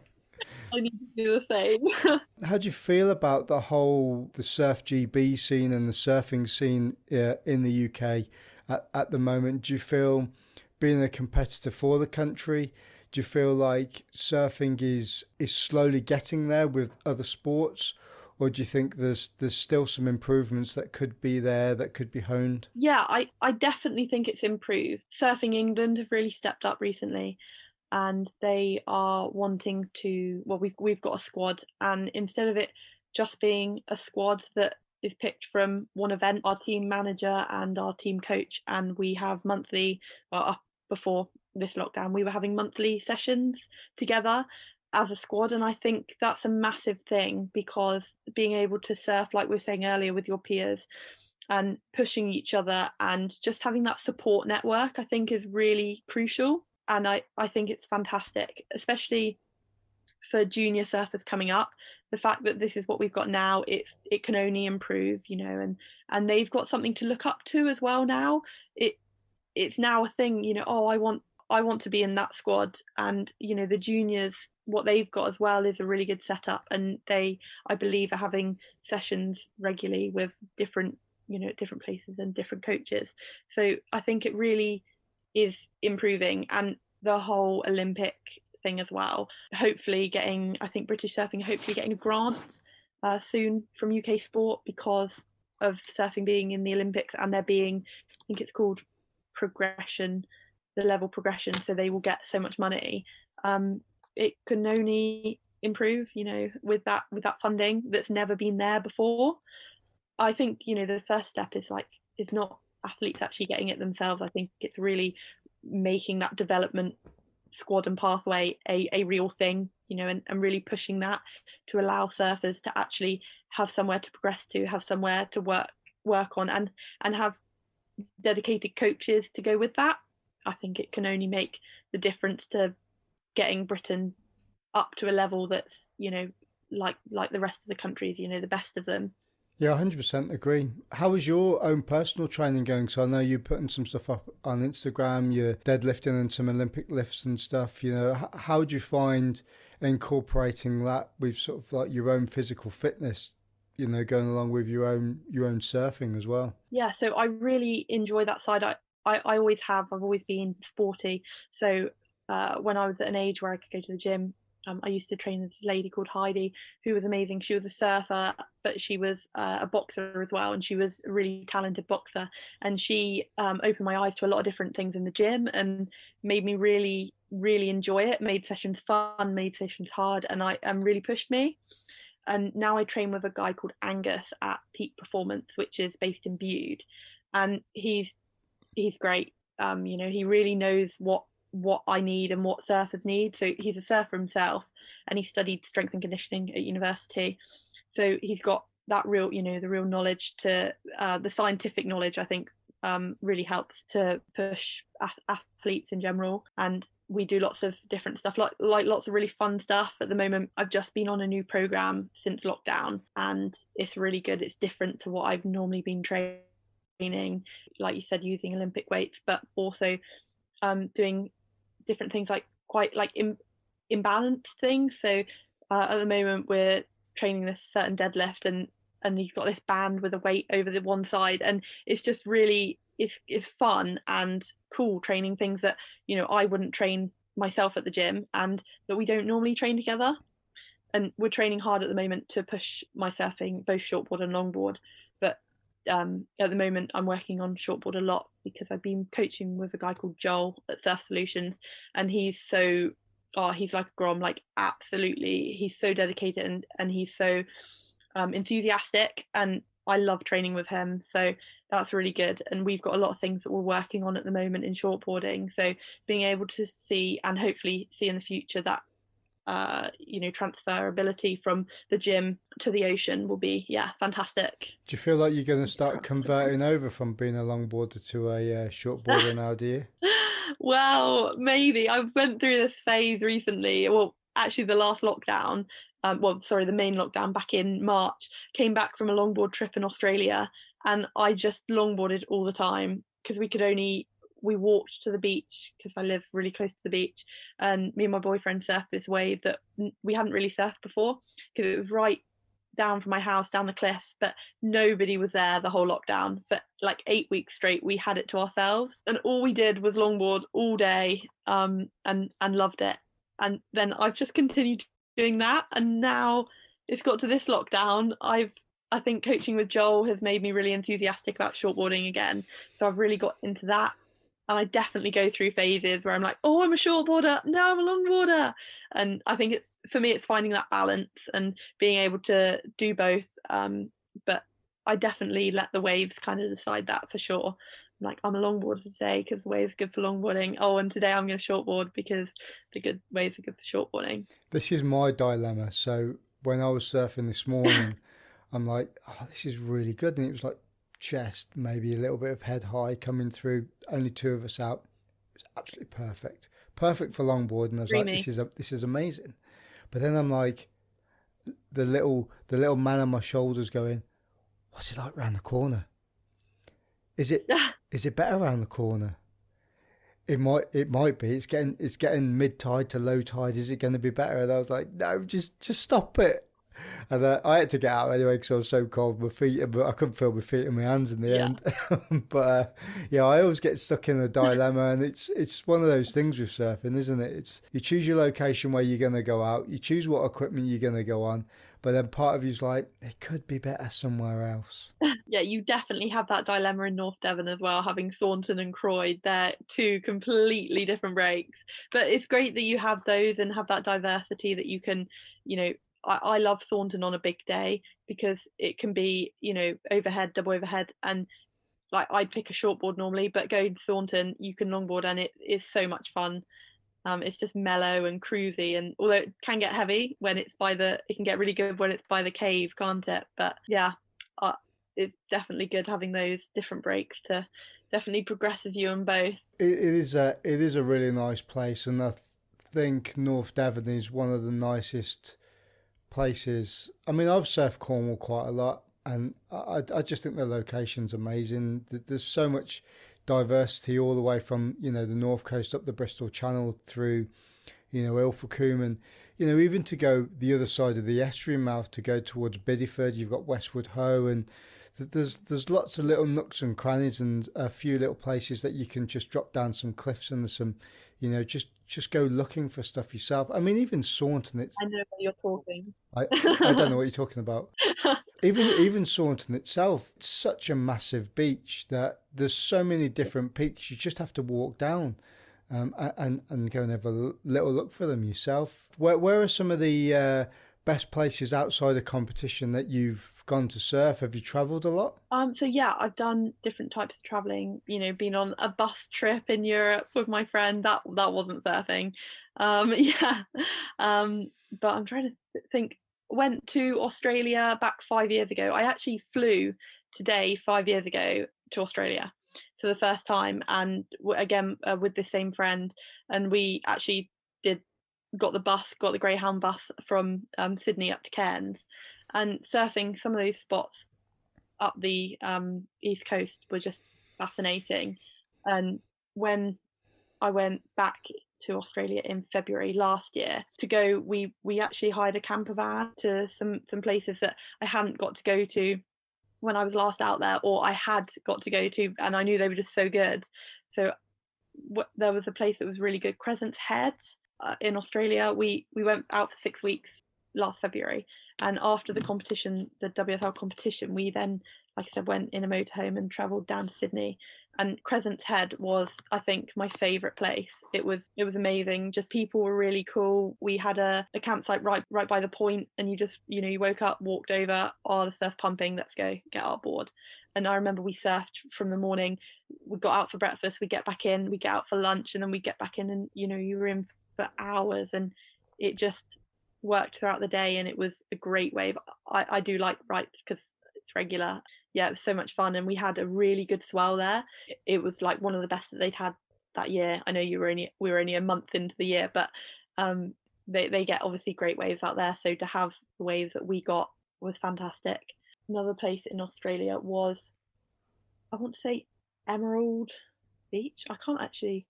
I need to do the same. How do you feel about the whole the surf GB scene and the surfing scene uh, in the UK at, at the moment? Do you feel being a competitor for the country? Do you feel like surfing is is slowly getting there with other sports? or do you think there's there's still some improvements that could be there that could be honed? Yeah, I, I definitely think it's improved. Surfing England have really stepped up recently and they are wanting to well we've we've got a squad and instead of it just being a squad that is picked from one event, our team manager and our team coach and we have monthly well before this lockdown, we were having monthly sessions together as a squad. And I think that's a massive thing because being able to surf, like we were saying earlier, with your peers and pushing each other and just having that support network, I think is really crucial. And I, I think it's fantastic, especially for junior surfers coming up the fact that this is what we've got now it's it can only improve you know and and they've got something to look up to as well now it it's now a thing you know oh i want I want to be in that squad. And, you know, the juniors, what they've got as well is a really good setup. And they, I believe, are having sessions regularly with different, you know, different places and different coaches. So I think it really is improving. And the whole Olympic thing as well. Hopefully, getting, I think British Surfing, hopefully getting a grant uh, soon from UK Sport because of surfing being in the Olympics and there being, I think it's called progression the level progression so they will get so much money. Um, it can only improve you know with that with that funding that's never been there before. I think you know the first step is like is not athletes actually getting it themselves. I think it's really making that development squad and pathway a, a real thing you know and, and really pushing that to allow surfers to actually have somewhere to progress to have somewhere to work work on and and have dedicated coaches to go with that I think it can only make the difference to getting Britain up to a level that's you know like like the rest of the countries, you know, the best of them. Yeah, hundred percent agree. How is your own personal training going? So I know you're putting some stuff up on Instagram. You're deadlifting and some Olympic lifts and stuff. You know, how do you find incorporating that with sort of like your own physical fitness? You know, going along with your own your own surfing as well. Yeah, so I really enjoy that side. I I, I always have. I've always been sporty. So uh, when I was at an age where I could go to the gym, um, I used to train this lady called Heidi, who was amazing. She was a surfer, but she was uh, a boxer as well, and she was a really talented boxer. And she um, opened my eyes to a lot of different things in the gym and made me really, really enjoy it. Made sessions fun, made sessions hard, and I and really pushed me. And now I train with a guy called Angus at Peak Performance, which is based in Bude, and he's he's great. Um, you know, he really knows what what I need and what surfers need. So he's a surfer himself, and he studied strength and conditioning at university. So he's got that real, you know, the real knowledge to uh, the scientific knowledge. I think um, really helps to push athletes in general. And we do lots of different stuff, like like lots of really fun stuff. At the moment, I've just been on a new program since lockdown, and it's really good. It's different to what I've normally been training training, like you said, using Olympic weights, but also um, doing different things like quite like Im- imbalanced things. So uh, at the moment we're training this certain deadlift and and he's got this band with a weight over the one side and it's just really it's it's fun and cool training things that you know I wouldn't train myself at the gym and that we don't normally train together and we're training hard at the moment to push my surfing both shortboard and longboard um, at the moment i'm working on shortboard a lot because i've been coaching with a guy called joel at surf solutions and he's so oh he's like a grom like absolutely he's so dedicated and and he's so um, enthusiastic and I love training with him, so that's really good. And we've got a lot of things that we're working on at the moment in shortboarding. So being able to see and hopefully see in the future that uh, you know transferability from the gym to the ocean will be yeah fantastic. Do you feel like you're going to start converting over from being a longboarder to a uh, shortboarder now? Do you? well, maybe I went through this phase recently. Well, actually, the last lockdown. Um, well, sorry, the main lockdown back in March. Came back from a longboard trip in Australia, and I just longboarded all the time because we could only we walked to the beach because I live really close to the beach, and me and my boyfriend surfed this wave that we hadn't really surfed before because it was right down from my house down the cliffs, but nobody was there the whole lockdown for like eight weeks straight. We had it to ourselves, and all we did was longboard all day, um, and and loved it. And then I've just continued doing that, and now it's got to this lockdown. I've I think coaching with Joel has made me really enthusiastic about shortboarding again. So I've really got into that and I definitely go through phases where I'm like, oh, I'm a shortboarder, no, I'm a longboarder, and I think it's for me, it's finding that balance and being able to do both. Um, but I definitely let the waves kind of decide that for sure. I'm like, I'm a longboarder today because the waves are good for longboarding. Oh, and today I'm going to shortboard because the good waves are good for shortboarding. This is my dilemma. So when I was surfing this morning, I'm like, oh, this is really good, and it was like chest, maybe a little bit of head high coming through. Only two of us out. It was absolutely perfect, perfect for longboard. And I was Dreamy. like, this is a, this is amazing. But then I'm like, the little the little man on my shoulders going, what's it like round the corner? Is it is it better around the corner? It might it might be. It's getting it's getting mid tide to low tide. Is it going to be better? And I was like, no, just just stop it and uh, I had to get out anyway because I was so cold. My feet, but I couldn't feel my feet and my hands in the yeah. end. but uh, yeah, I always get stuck in a dilemma, and it's it's one of those things with surfing, isn't it? It's you choose your location where you're going to go out, you choose what equipment you're going to go on, but then part of you's like, it could be better somewhere else. yeah, you definitely have that dilemma in North Devon as well, having Saunton and Croyde. They're two completely different breaks. But it's great that you have those and have that diversity that you can, you know, I, I love Saunton on a big day because it can be, you know, overhead, double overhead, and like I'd pick a shortboard normally, but going to Saunton, you can longboard, and it is so much fun. Um, it's just mellow and cruisy, and although it can get heavy when it's by the, it can get really good when it's by the cave, can't it? But yeah, uh, it's definitely good having those different breaks to definitely progresses you on both. It, it is a it is a really nice place, and I think North Devon is one of the nicest places. I mean, I've surfed Cornwall quite a lot, and I, I just think the location's amazing. There's so much diversity all the way from you know the north coast up the Bristol Channel through you know Ilfracombe and you know even to go the other side of the estuary mouth to go towards Bideford. You've got Westward Ho and there's there's lots of little nooks and crannies and a few little places that you can just drop down some cliffs and some you know just just go looking for stuff yourself. I mean, even Saunton. It's, I know what you're talking. I, I don't know what you're talking about. even even Saunton itself, it's such a massive beach that there's so many different peaks. You just have to walk down, um, and and go and have a little look for them yourself. Where where are some of the uh, best places outside the competition that you've gone to surf? Have you travelled a lot? Um, so yeah, I've done different types of travelling. You know, been on a bus trip in Europe with my friend. That that wasn't surfing. Um, yeah, um, but I'm trying to think. Went to Australia back five years ago. I actually flew today five years ago to Australia for the first time, and again uh, with the same friend, and we actually did got the bus, got the Greyhound bus from um, Sydney up to Cairns, and surfing some of those spots up the um, east coast were just fascinating. And when I went back to Australia in February last year to go we we actually hired a camper van to some some places that I hadn't got to go to when I was last out there or I had got to go to and I knew they were just so good so there was a place that was really good Crescent's Head uh, in Australia we we went out for 6 weeks last February and after the competition the WSL competition we then like I said went in a motorhome and traveled down to Sydney and Crescent's Head was I think my favorite place. It was it was amazing. Just people were really cool. We had a, a campsite right right by the point and you just you know you woke up, walked over, oh the surf pumping, let's go, get our board. And I remember we surfed from the morning, we got out for breakfast, we get back in, we get out for lunch and then we get back in and you know you were in for hours and it just worked throughout the day and it was a great wave. I, I do like rights because it's regular yeah, it was so much fun, and we had a really good swell there. It was like one of the best that they'd had that year. I know you were only we were only a month into the year, but um, they they get obviously great waves out there. So to have the waves that we got was fantastic. Another place in Australia was, I want to say, Emerald Beach. I can't actually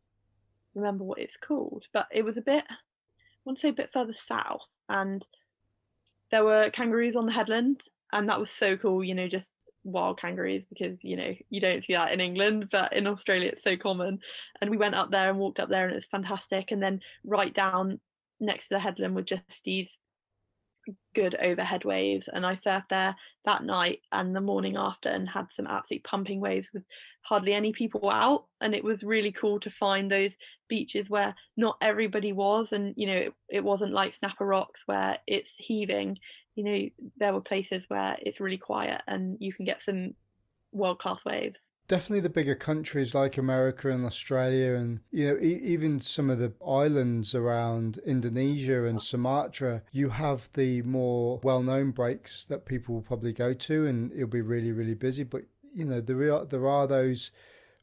remember what it's called, but it was a bit, I want to say a bit further south, and there were kangaroos on the headland, and that was so cool. You know, just wild kangaroos because you know you don't see that in England but in Australia it's so common and we went up there and walked up there and it was fantastic and then right down next to the headland were just these good overhead waves and I surfed there that night and the morning after and had some absolute pumping waves with hardly any people out and it was really cool to find those beaches where not everybody was and you know it, it wasn't like Snapper Rocks where it's heaving you know there were places where it's really quiet and you can get some world class waves definitely the bigger countries like America and Australia, and you know e- even some of the islands around Indonesia and Sumatra, you have the more well-known breaks that people will probably go to, and it'll be really really busy. But you know there are there are those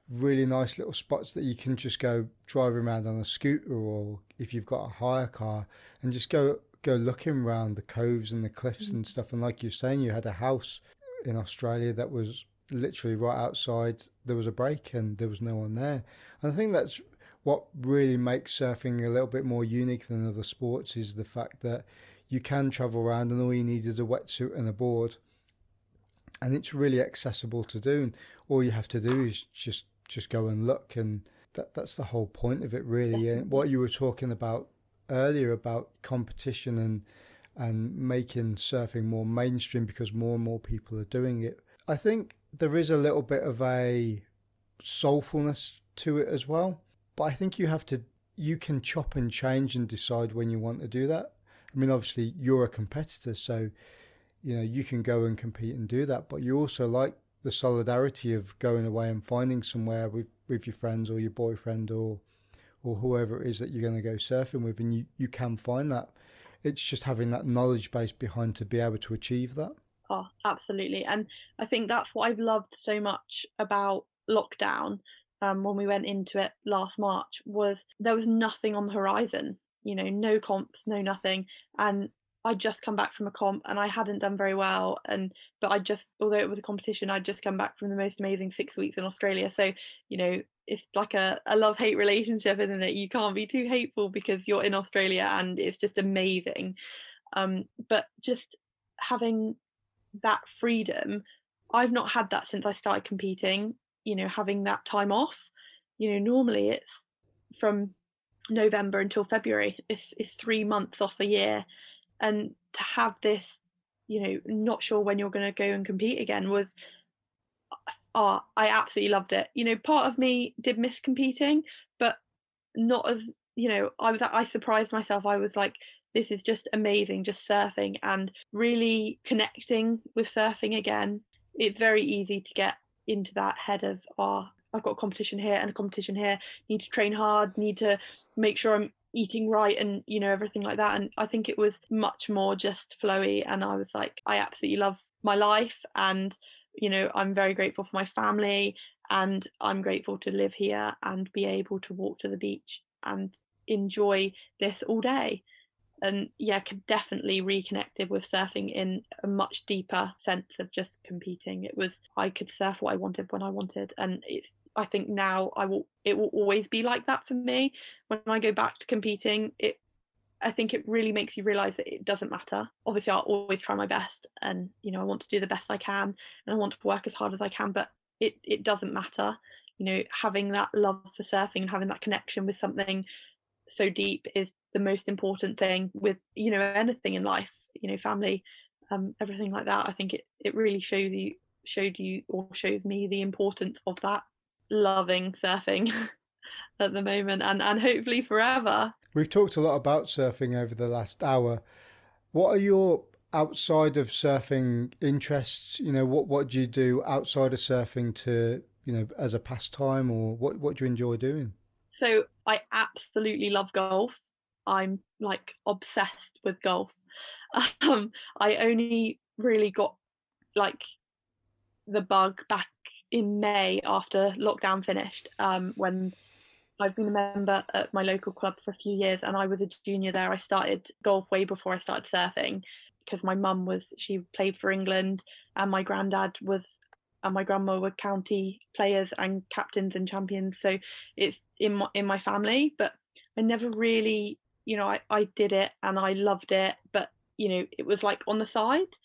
really nice little spots that you can just go driving around on a scooter, or if you've got a hire car, and just go go looking around the coves and the cliffs and stuff. And like you're saying, you had a house in Australia that was literally right outside. There was a break and there was no one there. And I think that's what really makes surfing a little bit more unique than other sports is the fact that you can travel around and all you need is a wetsuit and a board. And it's really accessible to do. And all you have to do is just just go and look and that that's the whole point of it really. And what you were talking about earlier about competition and and making surfing more mainstream because more and more people are doing it. I think there is a little bit of a soulfulness to it as well, but I think you have to you can chop and change and decide when you want to do that. I mean, obviously you're a competitor, so you know you can go and compete and do that, but you also like the solidarity of going away and finding somewhere with with your friends or your boyfriend or or whoever it is that you're going to go surfing with, and you, you can find that. It's just having that knowledge base behind to be able to achieve that. Oh, absolutely. And I think that's what I've loved so much about lockdown um, when we went into it last March was there was nothing on the horizon, you know, no comps, no nothing. And I'd just come back from a comp and I hadn't done very well. And but I just, although it was a competition, I'd just come back from the most amazing six weeks in Australia. So, you know, it's like a, a love hate relationship, isn't it? You can't be too hateful because you're in Australia and it's just amazing. Um, but just having that freedom, I've not had that since I started competing, you know, having that time off. You know, normally it's from November until February, it's, it's three months off a year. And to have this, you know, not sure when you're going to go and compete again was oh, I absolutely loved it. You know, part of me did miss competing, but not as you know, I was I surprised myself. I was like, this is just amazing, just surfing and really connecting with surfing again. It's very easy to get into that head of oh, I've got a competition here and a competition here, need to train hard, need to make sure I'm eating right and you know everything like that. And i think it was much more just flowy and i was like i absolutely love my life and you know i'm very grateful for my family and i'm grateful to live here and be able to walk to the beach and enjoy this all day and yeah could definitely reconnected with surfing in a much deeper sense of just competing it was i could surf what i wanted when i wanted and it's I think now I will it will always be like that for me. When I go back to competing, it I think it really makes you realize that it doesn't matter. Obviously, I'll always try my best, and you know, I want to do the best I can, and I want to work as hard as I can. But it it doesn't matter. You know, having that love for surfing and having that connection with something so deep is the most important thing with you know anything in life. You know, family, um, everything like that. I think it it really shows you showed you or shows me the importance of that loving surfing at the moment and and hopefully forever we've talked a lot about surfing over the last hour what are your outside of surfing interests you know what what do you do outside of surfing to you know as a pastime or what what do you enjoy doing so i absolutely love golf i'm like obsessed with golf um i only really got like the bug back in May after lockdown finished, um, when I've been a member at my local club for a few years and I was a junior there. I started golf way before I started surfing because my mum was, she played for England and my granddad was, and my grandma were county players and captains and champions. So it's in my, in my family, but I never really, you know, I, I did it and I loved it, but you know, it was like on the side.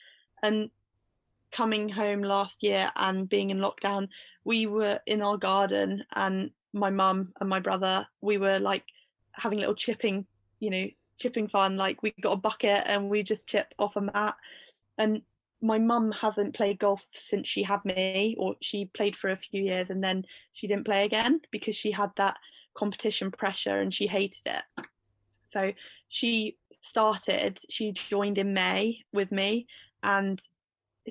And coming home last year and being in lockdown, we were in our garden and my mum and my brother, we were like having little chipping, you know, chipping fun. Like we got a bucket and we just chip off a mat. And my mum hasn't played golf since she had me, or she played for a few years and then she didn't play again because she had that competition pressure and she hated it. So she started, she joined in May with me and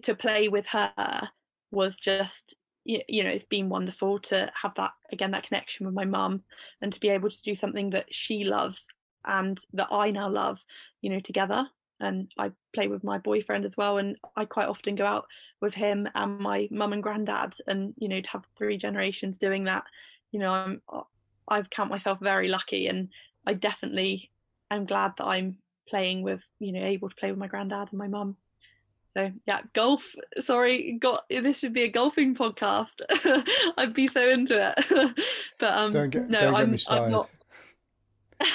to play with her was just you know it's been wonderful to have that again that connection with my mum and to be able to do something that she loves and that I now love you know together. And I play with my boyfriend as well and I quite often go out with him and my mum and granddad and you know to have three generations doing that. You know I'm I've count myself very lucky and I definitely am glad that I'm playing with you know able to play with my granddad and my mum so yeah, golf. Sorry, got this should be a golfing podcast. I'd be so into it. but um, don't get, no, don't I'm, I'm not.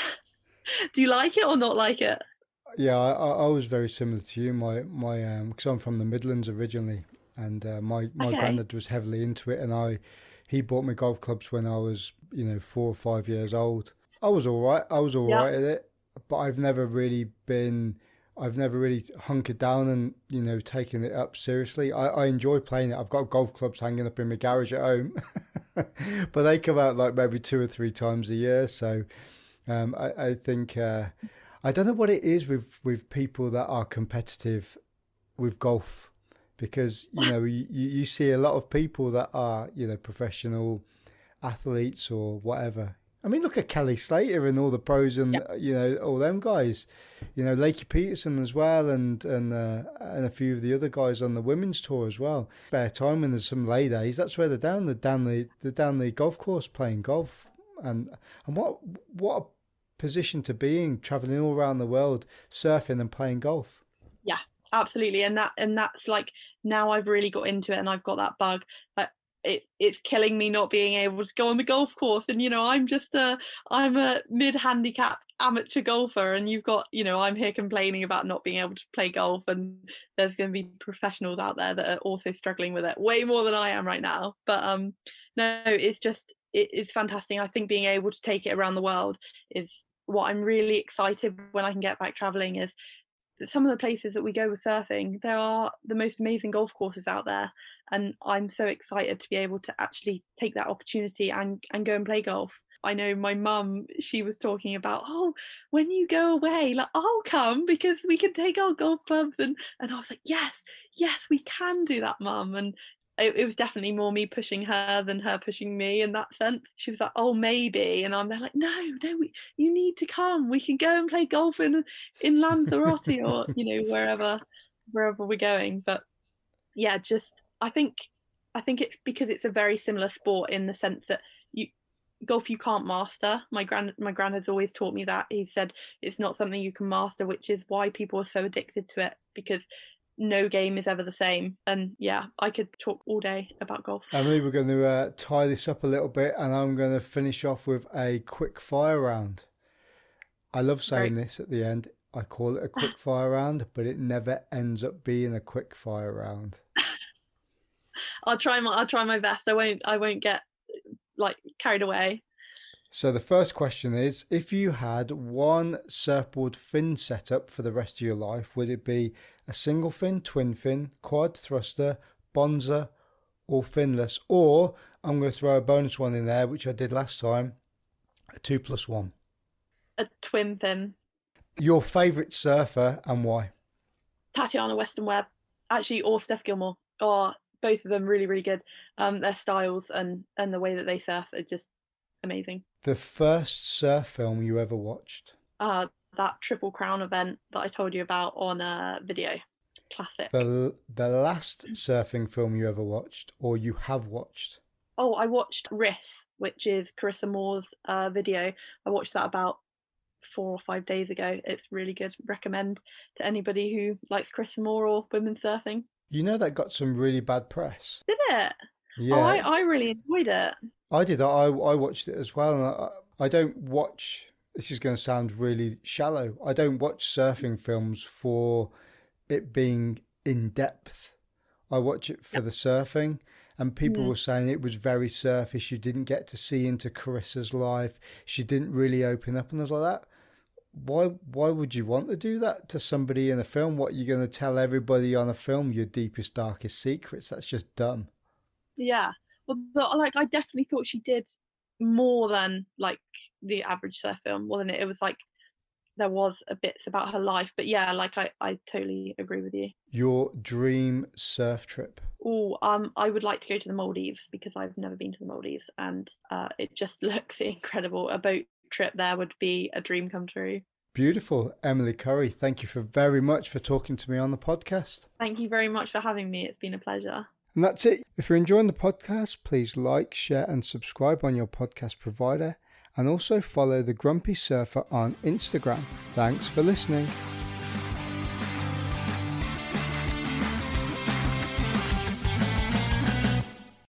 Do you like it or not like it? Yeah, I, I was very similar to you. My my um, because I'm from the Midlands originally, and uh, my my okay. granddad was heavily into it, and I he bought me golf clubs when I was you know four or five years old. I was all right. I was all yeah. right at it, but I've never really been I've never really hunkered down and you know taken it up seriously. I, I enjoy playing it. I've got golf clubs hanging up in my garage at home, but they come out like maybe two or three times a year. So um, I, I, think uh, I don't know what it is with with people that are competitive with golf because you know you, you see a lot of people that are you know professional athletes or whatever I mean, look at Kelly Slater and all the pros and you know all them guys, you know Lakey Peterson as well, and and uh, and a few of the other guys on the women's tour as well. Spare time when there's some lay days, that's where they're down. They're down the they're down the golf course playing golf, and and what what a position to be in, traveling all around the world, surfing and playing golf. Yeah, absolutely, and that and that's like now I've really got into it, and I've got that bug. Like it, it's killing me not being able to go on the golf course and you know i'm just a i'm a mid handicap amateur golfer and you've got you know i'm here complaining about not being able to play golf and there's going to be professionals out there that are also struggling with it way more than i am right now but um no it's just it, it's fantastic i think being able to take it around the world is what i'm really excited when i can get back traveling is some of the places that we go with surfing, there are the most amazing golf courses out there. And I'm so excited to be able to actually take that opportunity and, and go and play golf. I know my mum, she was talking about, oh, when you go away, like I'll come because we can take our golf clubs and and I was like, yes, yes, we can do that, mum. And it, it, was definitely more me pushing her than her pushing me in that sense. She was like, "Oh, maybe," and I'm there like, "No, no, we, you need to come. We can go and play golf in in Lanzarote or you know wherever wherever we're going." But yeah, just I think I think it's because it's a very similar sport in the sense that you golf you can't master. My grand my grand has always taught me that. He said it's not something you can master, which is why people are so addicted to it because no game is ever the same. And yeah, I could talk all day about golf. Emily, we're going to uh, tie this up a little bit and I'm going to finish off with a quick fire round. I love saying this at the end. I call it a quick fire round, but it never ends up being a quick fire round. I'll try my I'll try my best. I won't I won't get like carried away. So the first question is if you had one surfboard fin setup for the rest of your life, would it be a single fin, twin fin, quad thruster, bonzer, or finless? Or I'm going to throw a bonus one in there, which I did last time, a two plus one. A twin fin. Your favourite surfer and why? Tatiana Weston-Webb, actually, or Steph Gilmore. Or both of them really, really good. Um, their styles and and the way that they surf are just amazing. The first surf film you ever watched? Uh, that Triple Crown event that I told you about on a video. Classic. The the last surfing film you ever watched, or you have watched? Oh, I watched Riff, which is Carissa Moore's uh, video. I watched that about four or five days ago. It's really good. Recommend to anybody who likes Carissa Moore or women surfing. You know that got some really bad press. Did it? Yeah. Oh, I, I really enjoyed it. I did. I I watched it as well, and I, I don't watch. This is going to sound really shallow. I don't watch surfing films for it being in depth. I watch it for the surfing, and people mm. were saying it was very surface. You didn't get to see into Carissa's life. She didn't really open up, and I was like that. Why? Why would you want to do that to somebody in a film? What you're going to tell everybody on a film your deepest, darkest secrets? That's just dumb. Yeah, well, like I definitely thought she did more than like the average surf film, wasn't it? It was like there was a bits about her life, but yeah, like I, I totally agree with you. Your dream surf trip? Oh, um, I would like to go to the Maldives because I've never been to the Maldives, and uh, it just looks incredible. A boat trip there would be a dream come true. Beautiful, Emily Currie. Thank you for very much for talking to me on the podcast. Thank you very much for having me. It's been a pleasure. And that's it. If you're enjoying the podcast, please like, share, and subscribe on your podcast provider. And also follow the Grumpy Surfer on Instagram. Thanks for listening.